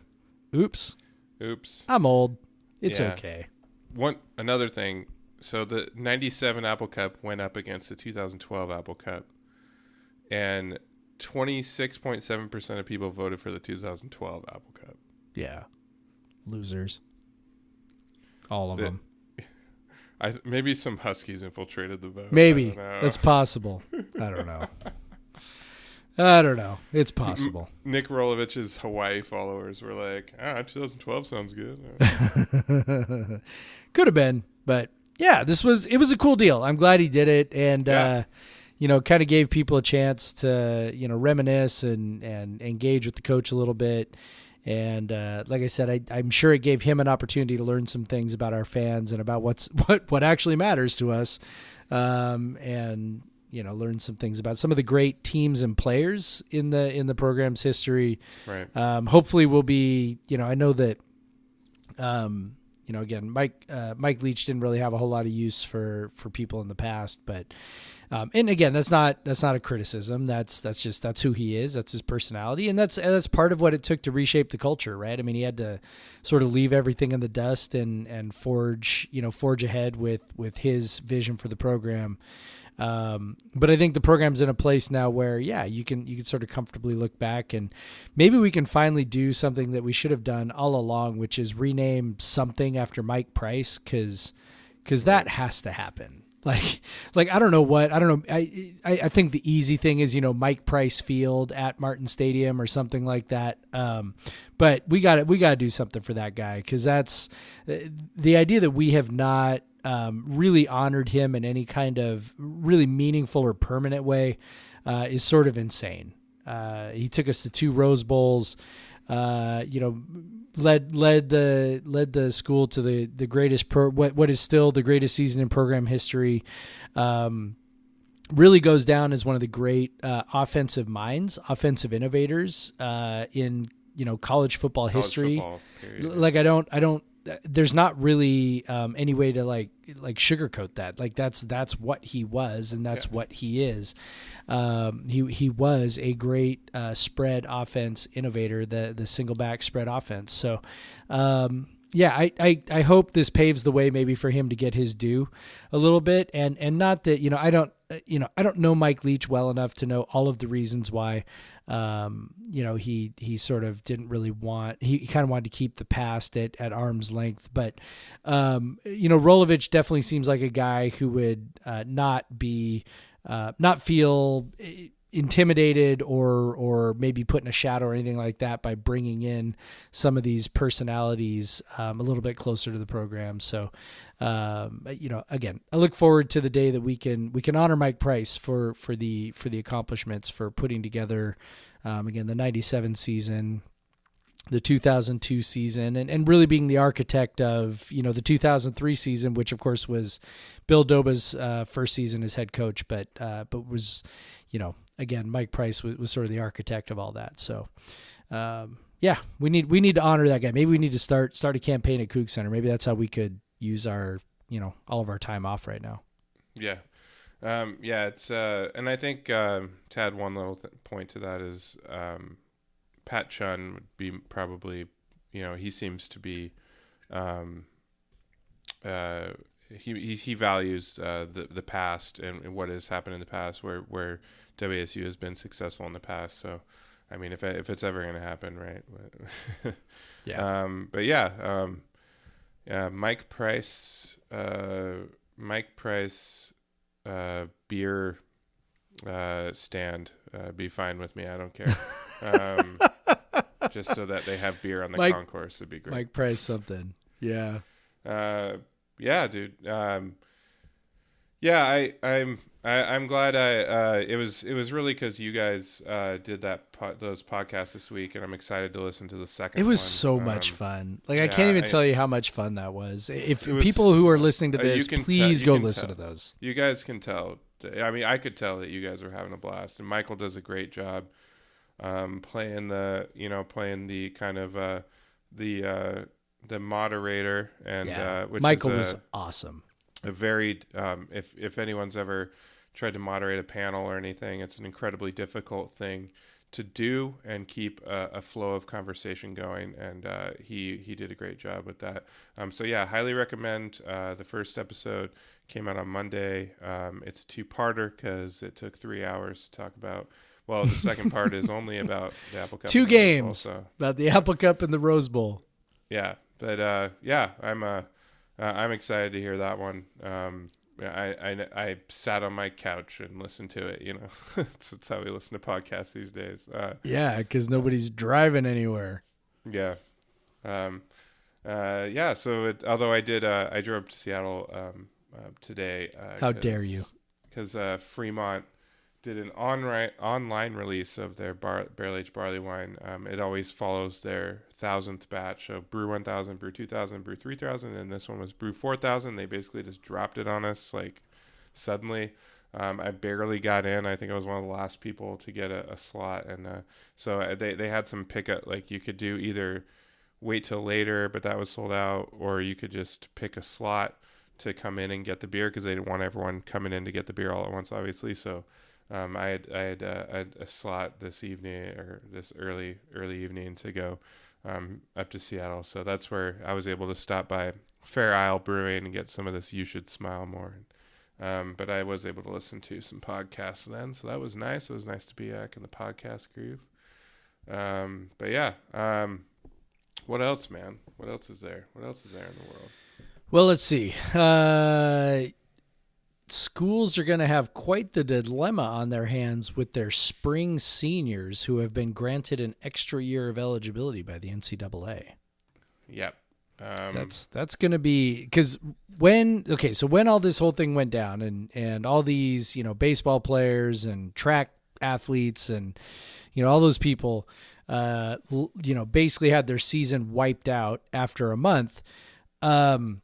oops, Oops. I'm old. It's Yeah. okay. one another thing so the 97 apple cup went up against the 2012 apple cup and 26.7% of people voted for the 2012 apple cup Yeah, losers, all of The- them. [LAUGHS] I maybe some huskies infiltrated the vote Maybe it's possible. I don't know. I don't know. It's possible. nick rolovich's hawaii followers were like ah 2012 sounds good [LAUGHS] Could have been, but yeah, this was it was a cool deal. I'm glad he did it, and Yeah. uh, you know, kind of gave people a chance to you know reminisce and and engage with the coach a little bit. And uh, like I said, I, I'm sure it gave him an opportunity to learn some things about our fans and about what's [LAUGHS] what what actually matters to us, um, and you know, learn some things about some of the great teams and players in the in the program's history right um, hopefully we'll be you know i know that um, you know again mike uh, mike leach didn't really have a whole lot of use for for people in the past but um, and again that's not that's not a criticism. That's that's just that's who he is. That's his personality. And that's that's part of what it took to reshape the culture right? I mean he had to sort of leave everything in the dust and and forge you know forge ahead with with his vision for the program um, but I think the program's in a place now where, yeah, you can you can sort of comfortably look back and maybe we can finally do something that we should have done all along, which is rename something after Mike Price, because because that has to happen. [LAUGHS] Like like I don't know what I don't know I, I I think the easy thing is you know Mike Price Field at Martin Stadium or something like that. Um, but we got to we got to do something for that guy because that's uh, the idea that we have not um, really honored him in any kind of really meaningful or permanent way uh, is sort of insane. Uh, he took us to two Rose Bowls. Uh, you know, led led the led the school to the the greatest pro what what is still the greatest season in program history. Um, really goes down as one of the great uh, offensive minds, offensive innovators uh, in you know college football College history football, like i don't i don't there's not really um, any way to like like sugarcoat that. Like that's that's what he was and that's Yeah. what he is. Um, he he was a great uh, spread offense innovator the the single back spread offense. So um, yeah I, I I hope this paves the way maybe for him to get his due a little bit and and not that you know I don't uh, you know I don't know Mike Leach well enough to know all of the reasons why um, you know, he he sort of didn't really want he, he kind of wanted to keep the past at, at arm's length. But um, you know, Rolovich definitely seems like a guy who would uh, not be uh, not feel intimidated or or maybe put in a shadow or anything like that by bringing in some of these personalities um, a little bit closer to the program. So, um, you know, again, I look forward to the day that we can we can honor Mike Price for for the for the accomplishments for putting together um, again the '97 season. The 2002 season, and, and really being the architect of you know the 2003 season, which of course was Bill Doba's uh, first season as head coach, but uh, but was you know again, Mike Price was, was sort of the architect of all that. So, um, yeah, we need we need to honor that guy. Maybe we need to start start a campaign at Coug Center. Maybe that's how we could use our you know all of our time off right now. Yeah, um, yeah. It's uh, and I think um, to add one little th- point to that is um, Pat Chun would be probably you know he seems to be um, uh, he, he he values uh, the the past and, and what has happened in the past where where WSU has been successful in the past. So, I mean, if if it's ever going to happen, right? [LAUGHS] yeah. Um, but yeah, um, yeah. Mike Price, uh, Mike Price, uh, beer uh, stand. Uh, be fine with me. I don't care. Um, [LAUGHS] just so that they have beer on the Mike, concourse, would be great. Mike Price, something. Yeah. Uh, yeah, dude. Um, yeah, I, I'm I, am glad I uh, it was it was really because you guys uh, did that po- those podcasts this week, and I'm excited to listen to the second. It was one. so um, much fun. Like I can't even I, tell you how much fun that was. If was, people who are listening to uh, this, please go listen tell. to those. You guys can tell. I mean, I could tell that you guys are having a blast, and Michael does a great job um, playing the you know playing the kind of uh, the uh, the moderator, and yeah. uh, which Michael a, was awesome. A very um, if if anyone's ever tried to moderate a panel or anything. It's an incredibly difficult thing to do and keep a, a flow of conversation going. And uh, he he did a great job with that. Um, so yeah, highly recommend. Uh, the first episode came out on Monday. Um, it's a two-parter because it took three hours to talk about. Well, the second part is only [LAUGHS] about the Apple Cup. Two games Bowl, so. about the Apple Cup and the Rose Bowl. Yeah, but uh, yeah, I'm uh, I'm excited to hear that one. Um, I, I, I sat on my couch and listened to it. You know, [LAUGHS] that's, that's, how we listen to podcasts these days. Uh, yeah, because nobody's driving anywhere. Yeah, um, uh, yeah. So it, although I did, uh, I drove to Seattle um, uh, today. Uh, how dare you? Because uh, Fremont did an online online release of their bar, barrel aged barley wine. Um, it always follows their thousandth batch. of brew one thousand, brew two thousand, brew three thousand, and this one was brew four thousand. They basically just dropped it on us like suddenly. Um, I barely got in. I think I was one of the last people to get a, a slot, and uh, so uh, they they had some pickup. Like you could do either wait till later, but that was sold out, or you could just pick a slot to come in and get the beer because they didn't want everyone coming in to get the beer all at once, obviously. So um, I had I had, uh, I had, a slot this evening or this early early evening to go um, up to Seattle, so that's where I was able to stop by Fair Isle Brewing and get some of this. You should smile more. Um, but I was able to listen to some podcasts then, so that was nice. It was nice to be back in the podcast groove. Um, but yeah, um, what else, man? What else is there? What else is there in the world? Well, let's see. Uh, schools are going to have quite the dilemma on their hands with their spring seniors who have been granted an extra year of eligibility by the NCAA. Yep. Um, that's that's going to be because when okay so when all this whole thing went down and and all these you know baseball players and track athletes and you know all those people uh you know basically had their season wiped out after a month um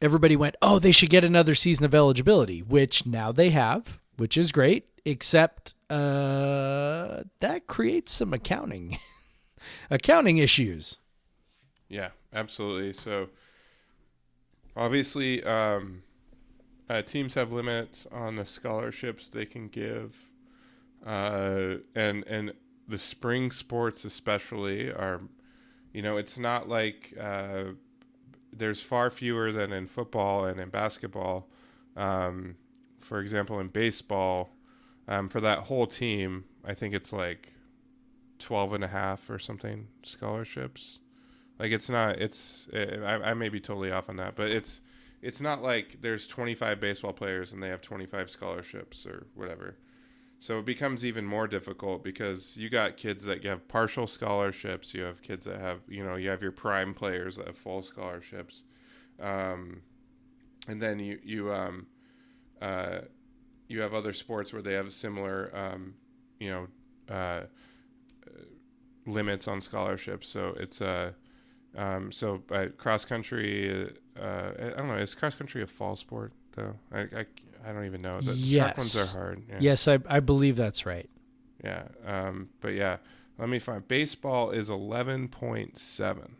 everybody went, oh, they should get another season of eligibility, which now they have, which is great, except uh, that creates some accounting [LAUGHS] accounting issues. Yeah, absolutely. So obviously, um, uh, teams have limits on the scholarships they can give, uh, and and the spring sports especially are, you know, it's not like uh, there's far fewer than in football and in basketball. Um, for example, in baseball, um, for that whole team, I think it's like 12 and a half or something scholarships. Like it's not, it's, it, I, I may be totally off on that, but it's, it's not like there's 25 baseball players and they have 25 scholarships or whatever. So it becomes even more difficult because you got kids that have partial scholarships. You have kids that have, you know, you have your prime players that have full scholarships, um, and then you you um, uh, you have other sports where they have similar, um, you know, uh, limits on scholarships. So it's a uh, um, so cross country. Uh, I don't know. Is cross country a fall sport though? I, I I don't even know. The yes. track ones are hard. Yeah. Yes, I, I believe that's right. Yeah. Um, but yeah, let me find. Baseball is 11.7.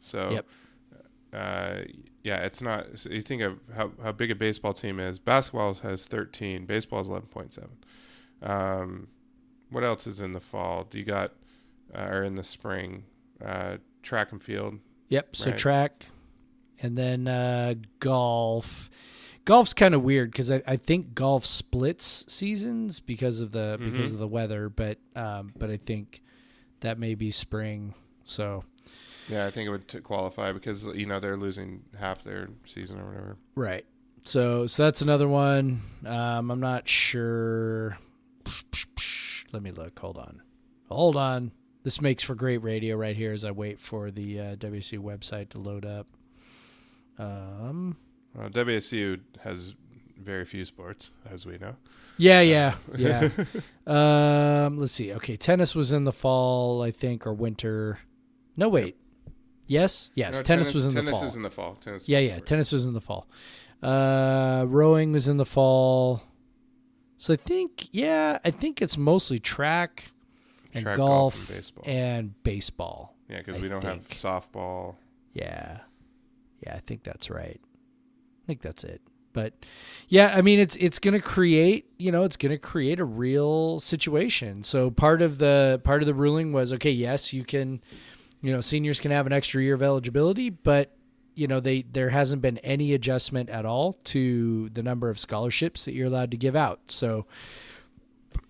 So, yep. uh, yeah, it's not. So you think of how, how big a baseball team is. Basketball has 13. Baseball is 11.7. Um, what else is in the fall? Do you got, uh, or in the spring? Uh, track and field. Yep. So right? track, and then uh, golf golf's kind of weird because I, I think golf splits seasons because of the mm-hmm. because of the weather, but um, but I think that may be spring. So yeah, I think it would t- qualify because you know they're losing half their season or whatever. Right. So so that's another one. Um, I'm not sure. Let me look. Hold on. Hold on. This makes for great radio right here as I wait for the uh, WC website to load up. Um, well, WSU has very few sports, as we know. Yeah, yeah, uh, [LAUGHS] yeah. um, let's see. Okay, tennis was in the fall, I think, or winter. No, wait. Yes, yes. No, tennis, tennis, was in tennis the fall. Tennis is in the fall. Tennis. Yeah, yeah. Tennis was in the fall. Uh, rowing was in the fall. So I think, yeah, I think it's mostly track and track, golf, golf, and baseball. And baseball yeah, because we don't think. have softball. Yeah, yeah, I think that's right. Think that's it. But yeah, I mean it's it's going to create, you know, it's going to create a real situation. So part of the part of the ruling was okay, yes, you can you know, seniors can have an extra year of eligibility, but you know, they there hasn't been any adjustment at all to the number of scholarships that you're allowed to give out. So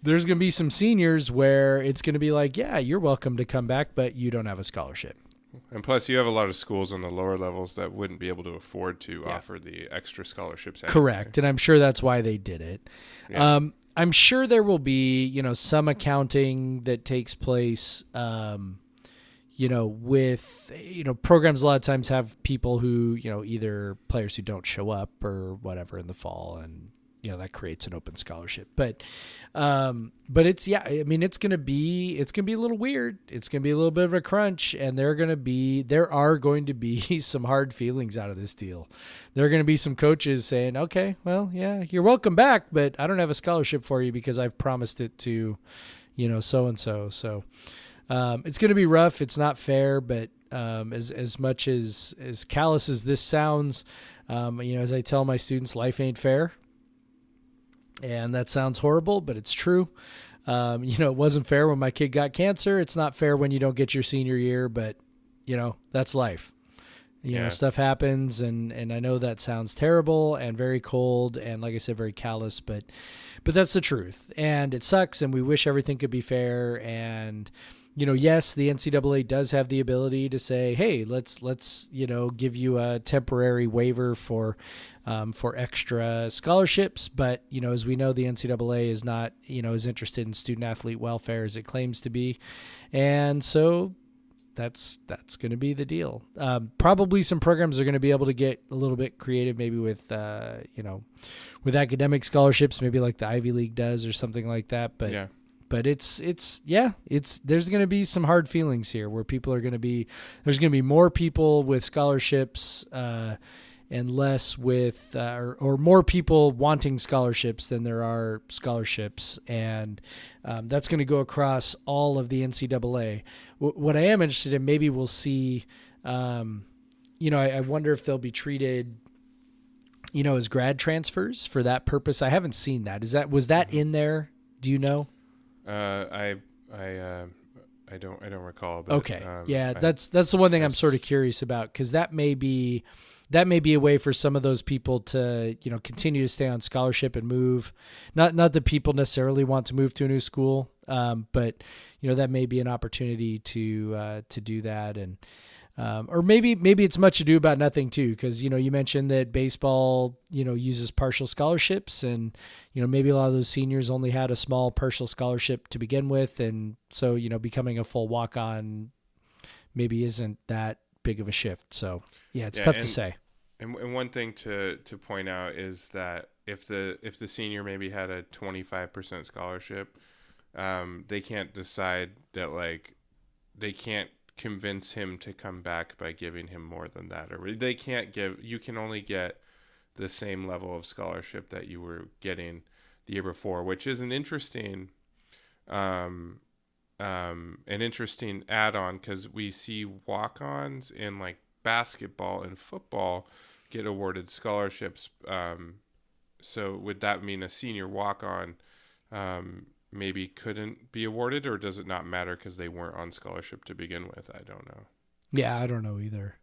there's going to be some seniors where it's going to be like, yeah, you're welcome to come back, but you don't have a scholarship. And plus, you have a lot of schools on the lower levels that wouldn't be able to afford to yeah. offer the extra scholarships. Anyway. Correct, and I'm sure that's why they did it. Yeah. Um, I'm sure there will be, you know, some accounting that takes place. Um, you know, with you know, programs a lot of times have people who, you know, either players who don't show up or whatever in the fall, and you know that creates an open scholarship. But um but it's yeah i mean it's gonna be it's gonna be a little weird. It's gonna be a little bit of a crunch and there are gonna be there are going to be [LAUGHS] some hard feelings out of this deal. There are gonna be some coaches saying okay well yeah you're welcome back but i don't have a scholarship for you because i've promised it to you know so and so so um, it's gonna be rough. It's not fair but um, as as much as as callous as this sounds um, you know as i tell my students life ain't fair and that sounds horrible, but it's true. Um, you know, it wasn't fair when my kid got cancer. It's not fair when you don't get your senior year, but you know, that's life. You yeah. know, stuff happens and and I know that sounds terrible and very cold and like I said very callous, but but that's the truth. And it sucks and we wish everything could be fair and you know, yes, the NCAA does have the ability to say, "Hey, let's let's you know give you a temporary waiver for um, for extra scholarships. But you know, as we know, the NCAA is not you know as interested in student athlete welfare as it claims to be, and so that's that's going to be the deal. Um, probably some programs are going to be able to get a little bit creative, maybe with uh, you know, with academic scholarships, maybe like the Ivy League does or something like that. But yeah. But it's it's yeah it's there's going to be some hard feelings here where people are going to be there's going to be more people with scholarships uh, and less with uh, or, or, more people wanting scholarships than there are scholarships. And um, that's going to go across all of the ncaa w- what i am interested in maybe we'll see um, you know I, I, wonder if they'll be treated you know as grad transfers for that purpose. I haven't seen that. Is that was that in there? Do you know uh, i i uh I don't. I don't recall. But, okay. Um, yeah, that's that's the one thing I'm sort of curious about because that may be that may be a way for some of those people to you know continue to stay on scholarship and move not not that people necessarily want to move to a new school um, but you know that may be an opportunity to uh, to do that and Um, or maybe maybe it's much ado about nothing too, because you know you mentioned that baseball you know uses partial scholarships, and you know maybe a lot of those seniors only had a small partial scholarship to begin with, and so you know becoming a full walk on maybe isn't that big of a shift. So yeah, it's Yeah, tough to say. And, and one thing to, to point out is that if the if the senior maybe had a 25% scholarship, um, they can't decide that like they can't convince him to come back by giving him more than that or they can't give you can only get the same level of scholarship that you were getting the year before, which is an interesting um um an interesting add-on cuz we see walk-ons in like basketball and football get awarded scholarships. Um, so would that mean a senior walk on um, maybe couldn't be awarded, or does it not matter because they weren't on scholarship to begin with? I don't know. Yeah, I don't know either.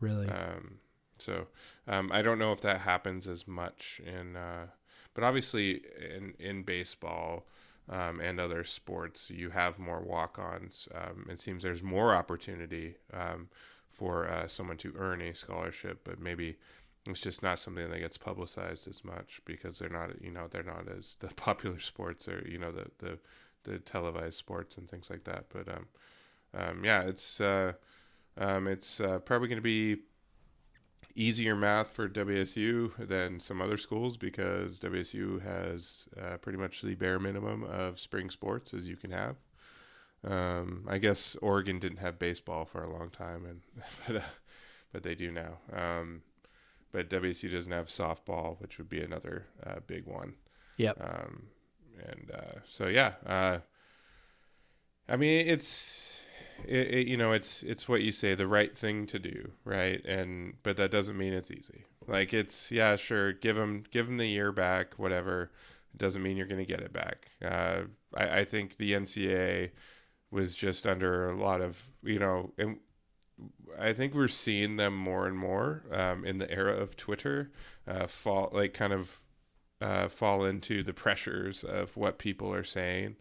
Really. Um, so um, I don't know if that happens as much in, uh, but obviously in in baseball. Um, and other sports, you have more walk-ons. Um, it seems there's more opportunity um, for uh, someone to earn a scholarship, but maybe it's just not something that gets publicized as much because they're not, you know, they're not as the [LAUGHS] popular sports or you know the the, the televised sports and things like that. But um, um, yeah, it's uh, um, it's uh, probably going to be easier math for WSU than some other schools because WSU has uh, pretty much the bare minimum of spring sports as you can have. Um, I guess Oregon didn't have baseball for a long time, and [LAUGHS] but, uh, but they do now. Um, but WSU doesn't have softball, which would be another uh, big one. Yep. Um, and uh, so yeah, uh, I mean it's it, it, you know it's it's what you say the right thing to do, right? And but that doesn't mean it's easy. Like it's yeah, sure, give them give them the year back, whatever. It doesn't mean you're going to get it back. Uh, I, I think the NCAA was just under a lot of you know and I think we're seeing them more and more um, in the era of Twitter uh, fall like kind of uh, fall into the pressures of what people are saying.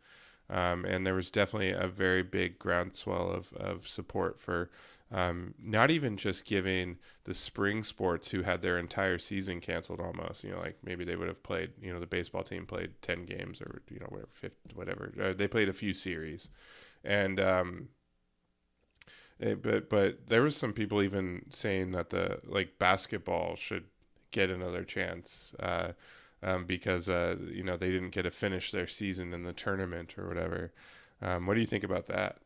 Um, and there was definitely a very big groundswell of, of support for um, not even just giving the spring sports who had their entire season canceled almost. You know, like maybe they would have played. You know, the baseball team played ten games or you know whatever, 50, whatever. Uh, they played a few series, and um, it, but but there was some people even saying that the like basketball should get another chance. Uh, um, because uh, you know they didn't get to finish their season in the tournament or whatever. Um, what do you think about that?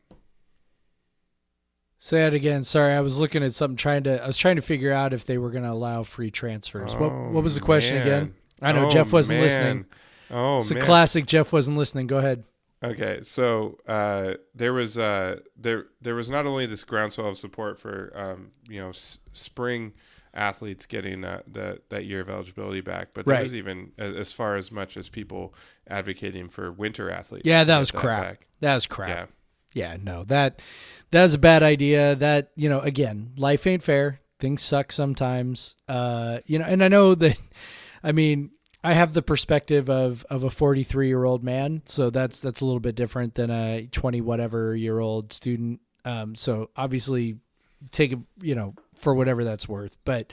Say that again. Sorry, I was looking at something trying to I was trying to figure out if they were going to allow free transfers. what what was the question man. again? I know Oh, Jeff wasn't man. listening. Oh It's a classic Jeff wasn't listening. Go ahead. Okay, so uh, there was uh, there there was not only this groundswell of support for um, you know s- spring athletes getting that, that that year of eligibility back, but there Right. was even as far as much as people advocating for winter athletes. Yeah, that was crap. back. That was crap. Yeah, Yeah, no, that that's a bad idea. That you know, again, life ain't fair. Things suck sometimes. Uh, you know, and I know that. I mean, I have the perspective of of a 43 year old man, so that's that's a little bit different than a 20 whatever year old student. Um, so obviously, take you know, for whatever that's worth. But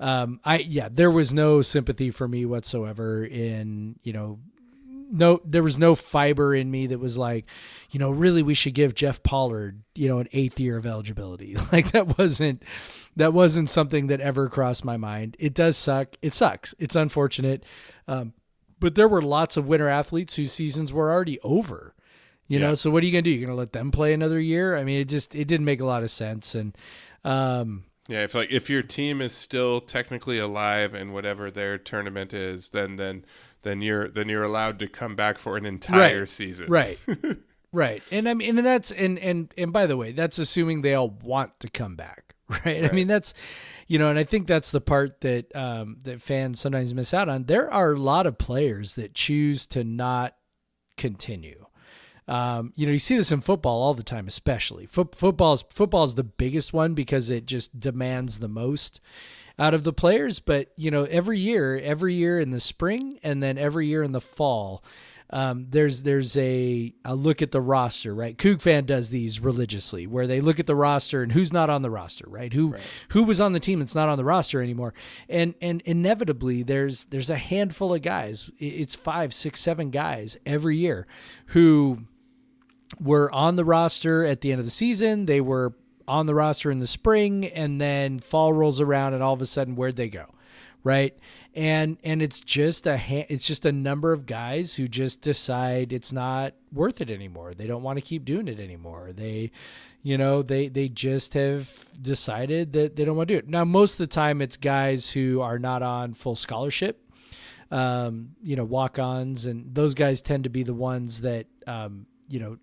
um, I yeah, there was no sympathy for me whatsoever in you know no there was no fiber in me that was like you know really we should give jeff pollard you know an eighth year of eligibility. [LAUGHS] Like that wasn't that wasn't something that ever crossed my mind. It does suck. It sucks. It's unfortunate. Um, but there were lots of winter athletes whose seasons were already over you know? So what are you gonna do? You're gonna let them play another year? I mean it just it didn't make a lot of sense. And um yeah. If like if your team is still technically alive in whatever their tournament is, then then then you're then you're allowed to come back for an entire season. Right. [LAUGHS] right. And I mean and that's and and and by the way, that's assuming they all want to come back. [LAUGHS] Right. I mean that's you know, and I think that's the part that um that fans sometimes miss out on. There are a lot of players that choose to not continue. Um, you know, you see this in football all the time, especially Foot football's football's the biggest one because it just demands the most out of the players. But you know, every year, every year in the spring, and then every year in the fall, um, there's there's a a look at the roster, right? Coug fan does these religiously, where they look at the roster and who's not on the roster, right? Who Right. who was on the team that's not on the roster anymore, and and inevitably there's there's a handful of guys. It's five, six, seven guys every year who were on the roster at the end of the season. They were on the roster in the spring, and then fall rolls around, and all of a sudden, where'd they go? Right? And and it's just a ha- it's just a number of guys who just decide it's not worth it anymore. They don't want to keep doing it anymore. They you know they they just have decided that they don't want to do it now most of the time it's guys who are not on full scholarship um, you know, walk-ons, and those guys tend to be the ones that, um, you know,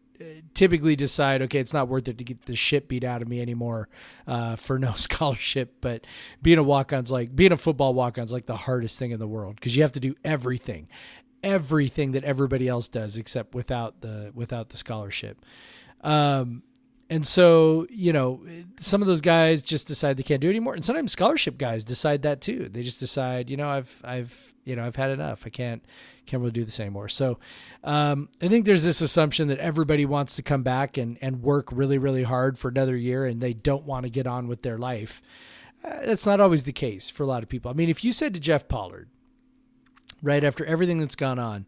typically decide, okay, it's not worth it to get the shit beat out of me anymore uh, for no [LAUGHS] scholarship. But being a walk-on's like being a football walk-on's like the hardest thing in the world because you have to do everything, everything that everybody else does except without the without the scholarship. Um, and so, you know, some of those guys just decide they can't do it anymore. And sometimes scholarship guys decide that too. They just decide, you know, I've, I've, you know, I've had enough. I can't, can't really do this anymore. So, um, I think there's this assumption that everybody wants to come back and, and work really, really hard for another year and they don't want to get on with their life. Uh, that's not always the case for a lot of people. I mean, if you said to Jeff Pollard, right after everything that's gone on,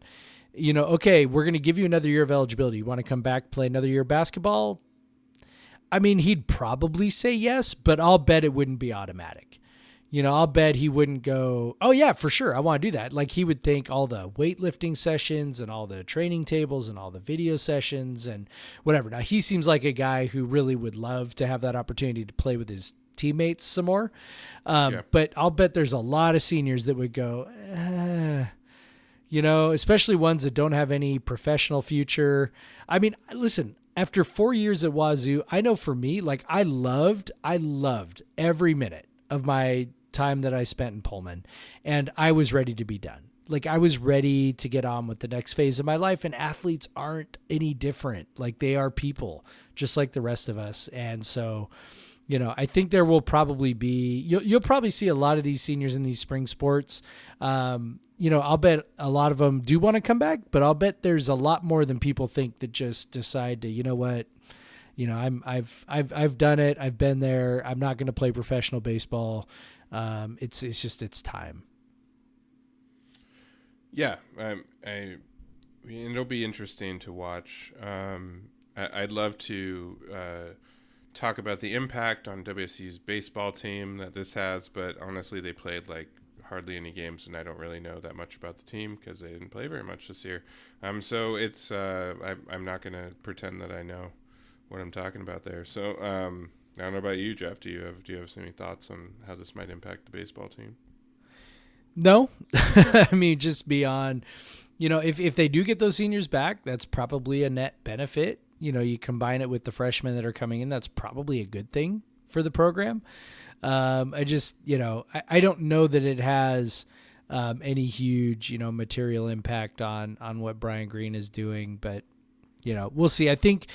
you know, okay, we're going to give you another year of eligibility. You want to come back, play another year of basketball? I mean, he'd probably say yes, but I'll bet it wouldn't be automatic. You know, I'll bet he wouldn't go, oh, yeah, for sure. I want to do that. Like, he would think all the weightlifting sessions and all the training tables and all the video sessions and whatever. Now, he seems like a guy who really would love to have that opportunity to play with his teammates some more. Um, Yeah. But I'll bet there's a lot of seniors that would go, eh, you know, especially ones that don't have any professional future. I mean, listen, after four years at Wazoo, I know for me, like I loved, I loved every minute of my time that I spent in Pullman, and I was ready to be done. Like I was ready to get on with the next phase of my life, and athletes aren't any different. Like they are people, just like the rest of us, and so you know, I think there will probably be you'll you'll probably see a lot of these seniors in these spring sports. Um, you know, I'll bet a lot of them do want to come back, but I'll bet there's a lot more than people think that just decide to, you know what, you know, I'm I've I've I've done it. I've been there. I'm not going to play professional baseball. Um, it's it's just it's time. Yeah, um, I, it'll be interesting to watch. Um, I, I'd love to uh, talk about the impact on WSU's baseball team that this has, but honestly, they played like hardly any games, and I don't really know that much about the team because they didn't play very much this year. Um, so it's uh, I, I'm not going to pretend that I know what I'm talking about there. So um, I don't know about you, Jeff. Do you have do you have any thoughts on how this might impact the baseball team? No, [LAUGHS] I mean just beyond, you know, if if they do get those seniors back, that's probably a net benefit. You know, you combine it with the freshmen that are coming in, that's probably a good thing for the program. Um, I just, you know, I, I don't know that it has um, any huge, you know, material impact on on what Brian Green is doing, but you know, we'll see. I think,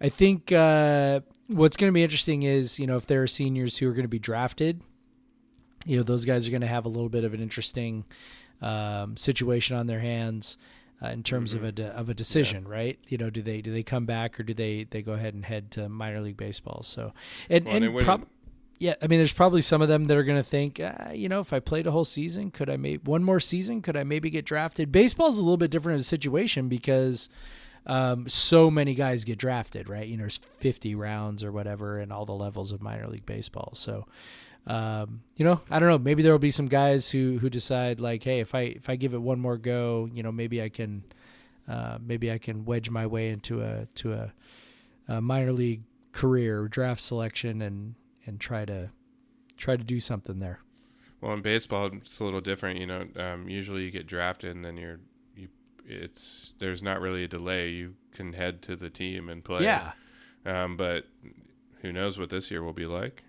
I think uh, what's going to be interesting is, you know, if there are seniors who are going to be drafted you know those guys are going to have a little bit of an interesting um, situation on their hands uh, in terms of a de- of a decision, right? You know, do they do they come back or do they they go ahead and head to minor league baseball? So and Well, and prob- yeah, I mean, there's probably some of them that are going to think, uh, you know, if I played a whole season, could I maybe one more season? Could I maybe get drafted? Baseball's a little bit different of a situation because um, so many guys get drafted, right? You know, there's 50 rounds or whatever in all the levels of minor league baseball. So, um, you know, I don't know. Maybe there will be some guys who who decide like, hey, if I if I give it one more go, you know, maybe I can, uh, maybe I can wedge my way into a to a, a minor league career, draft selection, and and try to try to do something there. Well, in baseball, it's a little different. You know, um, usually you get drafted and then you're, you, it's there's not really a delay. You can head to the team and play. Yeah, Um, but who knows what this year will be like?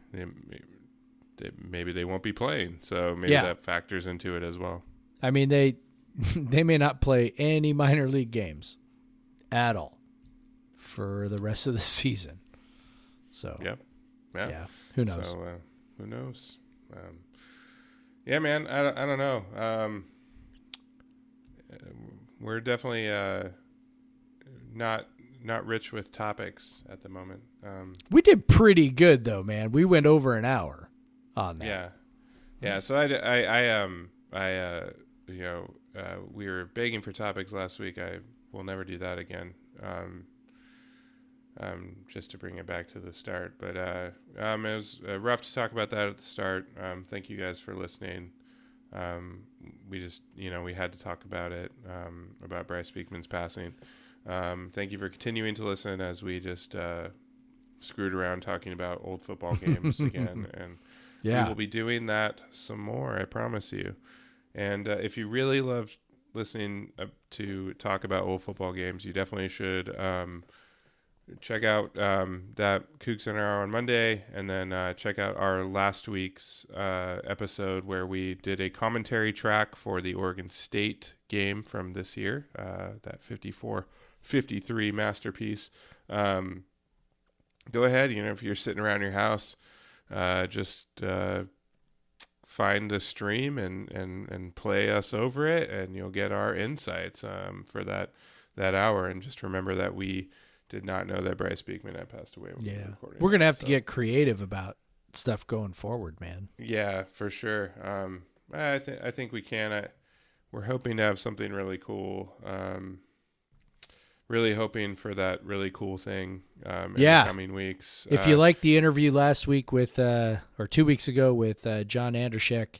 Maybe they won't be playing, so maybe Yeah. that factors into it as well. I mean they [LAUGHS] they may not play any minor league games at all for the rest of the [LAUGHS] season. So Yep. Yeah. yeah, who knows? So uh, who knows? Um, yeah, man. I, don't- I don't know. Um, we're definitely uh, not not rich with topics at the moment. Um, We did pretty good though, man. We went over an hour on that. yeah, yeah. So I, I, I um I uh you know uh, we were begging for topics last week. I will never do that again. Um, um, just to bring it back to the start, but uh, um, it was uh, rough to talk about that at the start. Um, thank you guys for listening. Um, we just, you know, we had to talk about it um, about Bryce Beekman's passing. Um, thank you for continuing to listen as we just uh, screwed around talking about old football games [LAUGHS] again, and we will be doing that some more. I promise you. And uh, if you really love listening uh, to talk about old football games, you definitely should um, check out um, that CougCenter on Monday, and then uh, check out our last week's uh, episode where we did a commentary track for the Oregon State game from this year, uh, that 54 53 masterpiece. Um, go ahead, you know, if you're sitting around your house, uh, just uh, find the stream and, and, and play us over it, and you'll get our insights um, for that that hour. And just remember that we did not know that Bryce Beekman had passed away. When we were Yeah. We're gonna have to get creative about stuff going forward, man. Yeah, for sure. Um, I think I think we can. I, we're hoping to have something really cool. Um, really hoping for that really cool thing. Um, in Yeah. the coming weeks. If Uh, you like the interview last week with, uh, or two weeks ago with uh, John Andershek,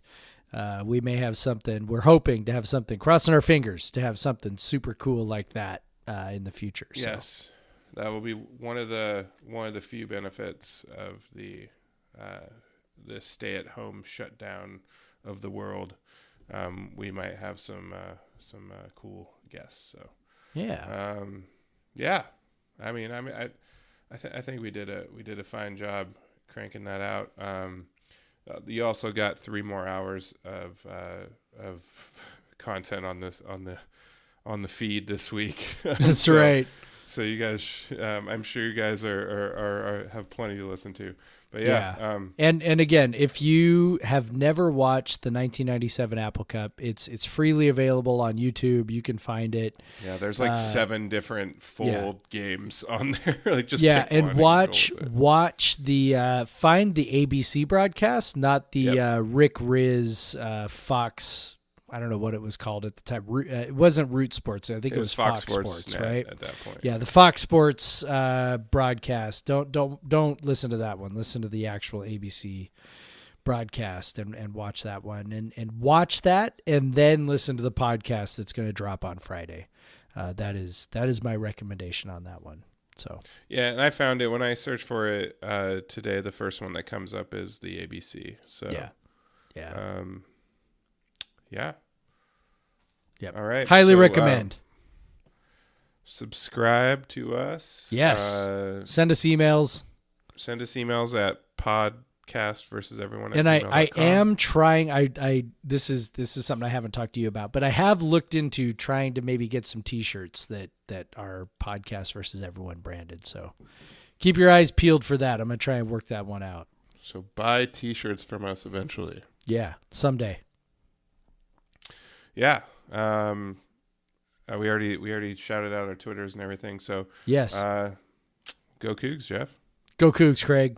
uh, we may have something. We're hoping to have something. Crossing our fingers to have something super cool like that uh, in the future. So. Yes, that will be one of the one of the few benefits of the uh, the stay at home shutdown of the world. Um, we might have some uh, some uh, cool guests. So Yeah. um, yeah, I mean, I mean, I I, th- I think we did a we did a fine job cranking that out. Um, uh, you also got three more hours of uh, of [LAUGHS] content on this on the on the feed this week. [LAUGHS] That's So- right. So you guys, sh- um, I'm sure you guys are, are, are, are have plenty to listen to. But yeah, um, And and again, if you have never watched the 1997 Apple Cup, it's it's freely available on YouTube. You can find it. yeah, there's like Uh, seven different full yeah. games on there. [LAUGHS] like just yeah, and and watch it. watch the uh, find the ABC broadcast, not the Yep. uh, Rick Riz uh, Fox. I don't know what it was called at the time. Uh, it wasn't Root Sports. I think it, was, Fox, Sports, Net right? At that point, Yeah, the Fox Sports uh, broadcast. Don't don't don't listen to that one. Listen to the actual ABC broadcast and, and watch that one and and watch that and then listen to the podcast that's going to drop on Friday. Uh, that is that is my recommendation on that one. So yeah, and I found it when I searched for it uh, today. The first one that comes up is the ABC. So yeah, yeah, um, yeah. Yep. All right. highly so, uh, recommend. subscribe to us. Yes. Uh, Send us emails. send us emails at podcast versus everyone. and I, I am trying I, I this is this is something I haven't talked to you about, but I have looked into trying to maybe get some t-shirts that that are podcast versus everyone branded. So keep your eyes peeled for that. I'm gonna try and work that one out. So buy T-shirts from us eventually. Yeah, someday. Yeah. Um, uh, we already we already shouted out our Twitters and everything. So Yes. uh, go Cougs, Jeff. Go Cougs, Craig.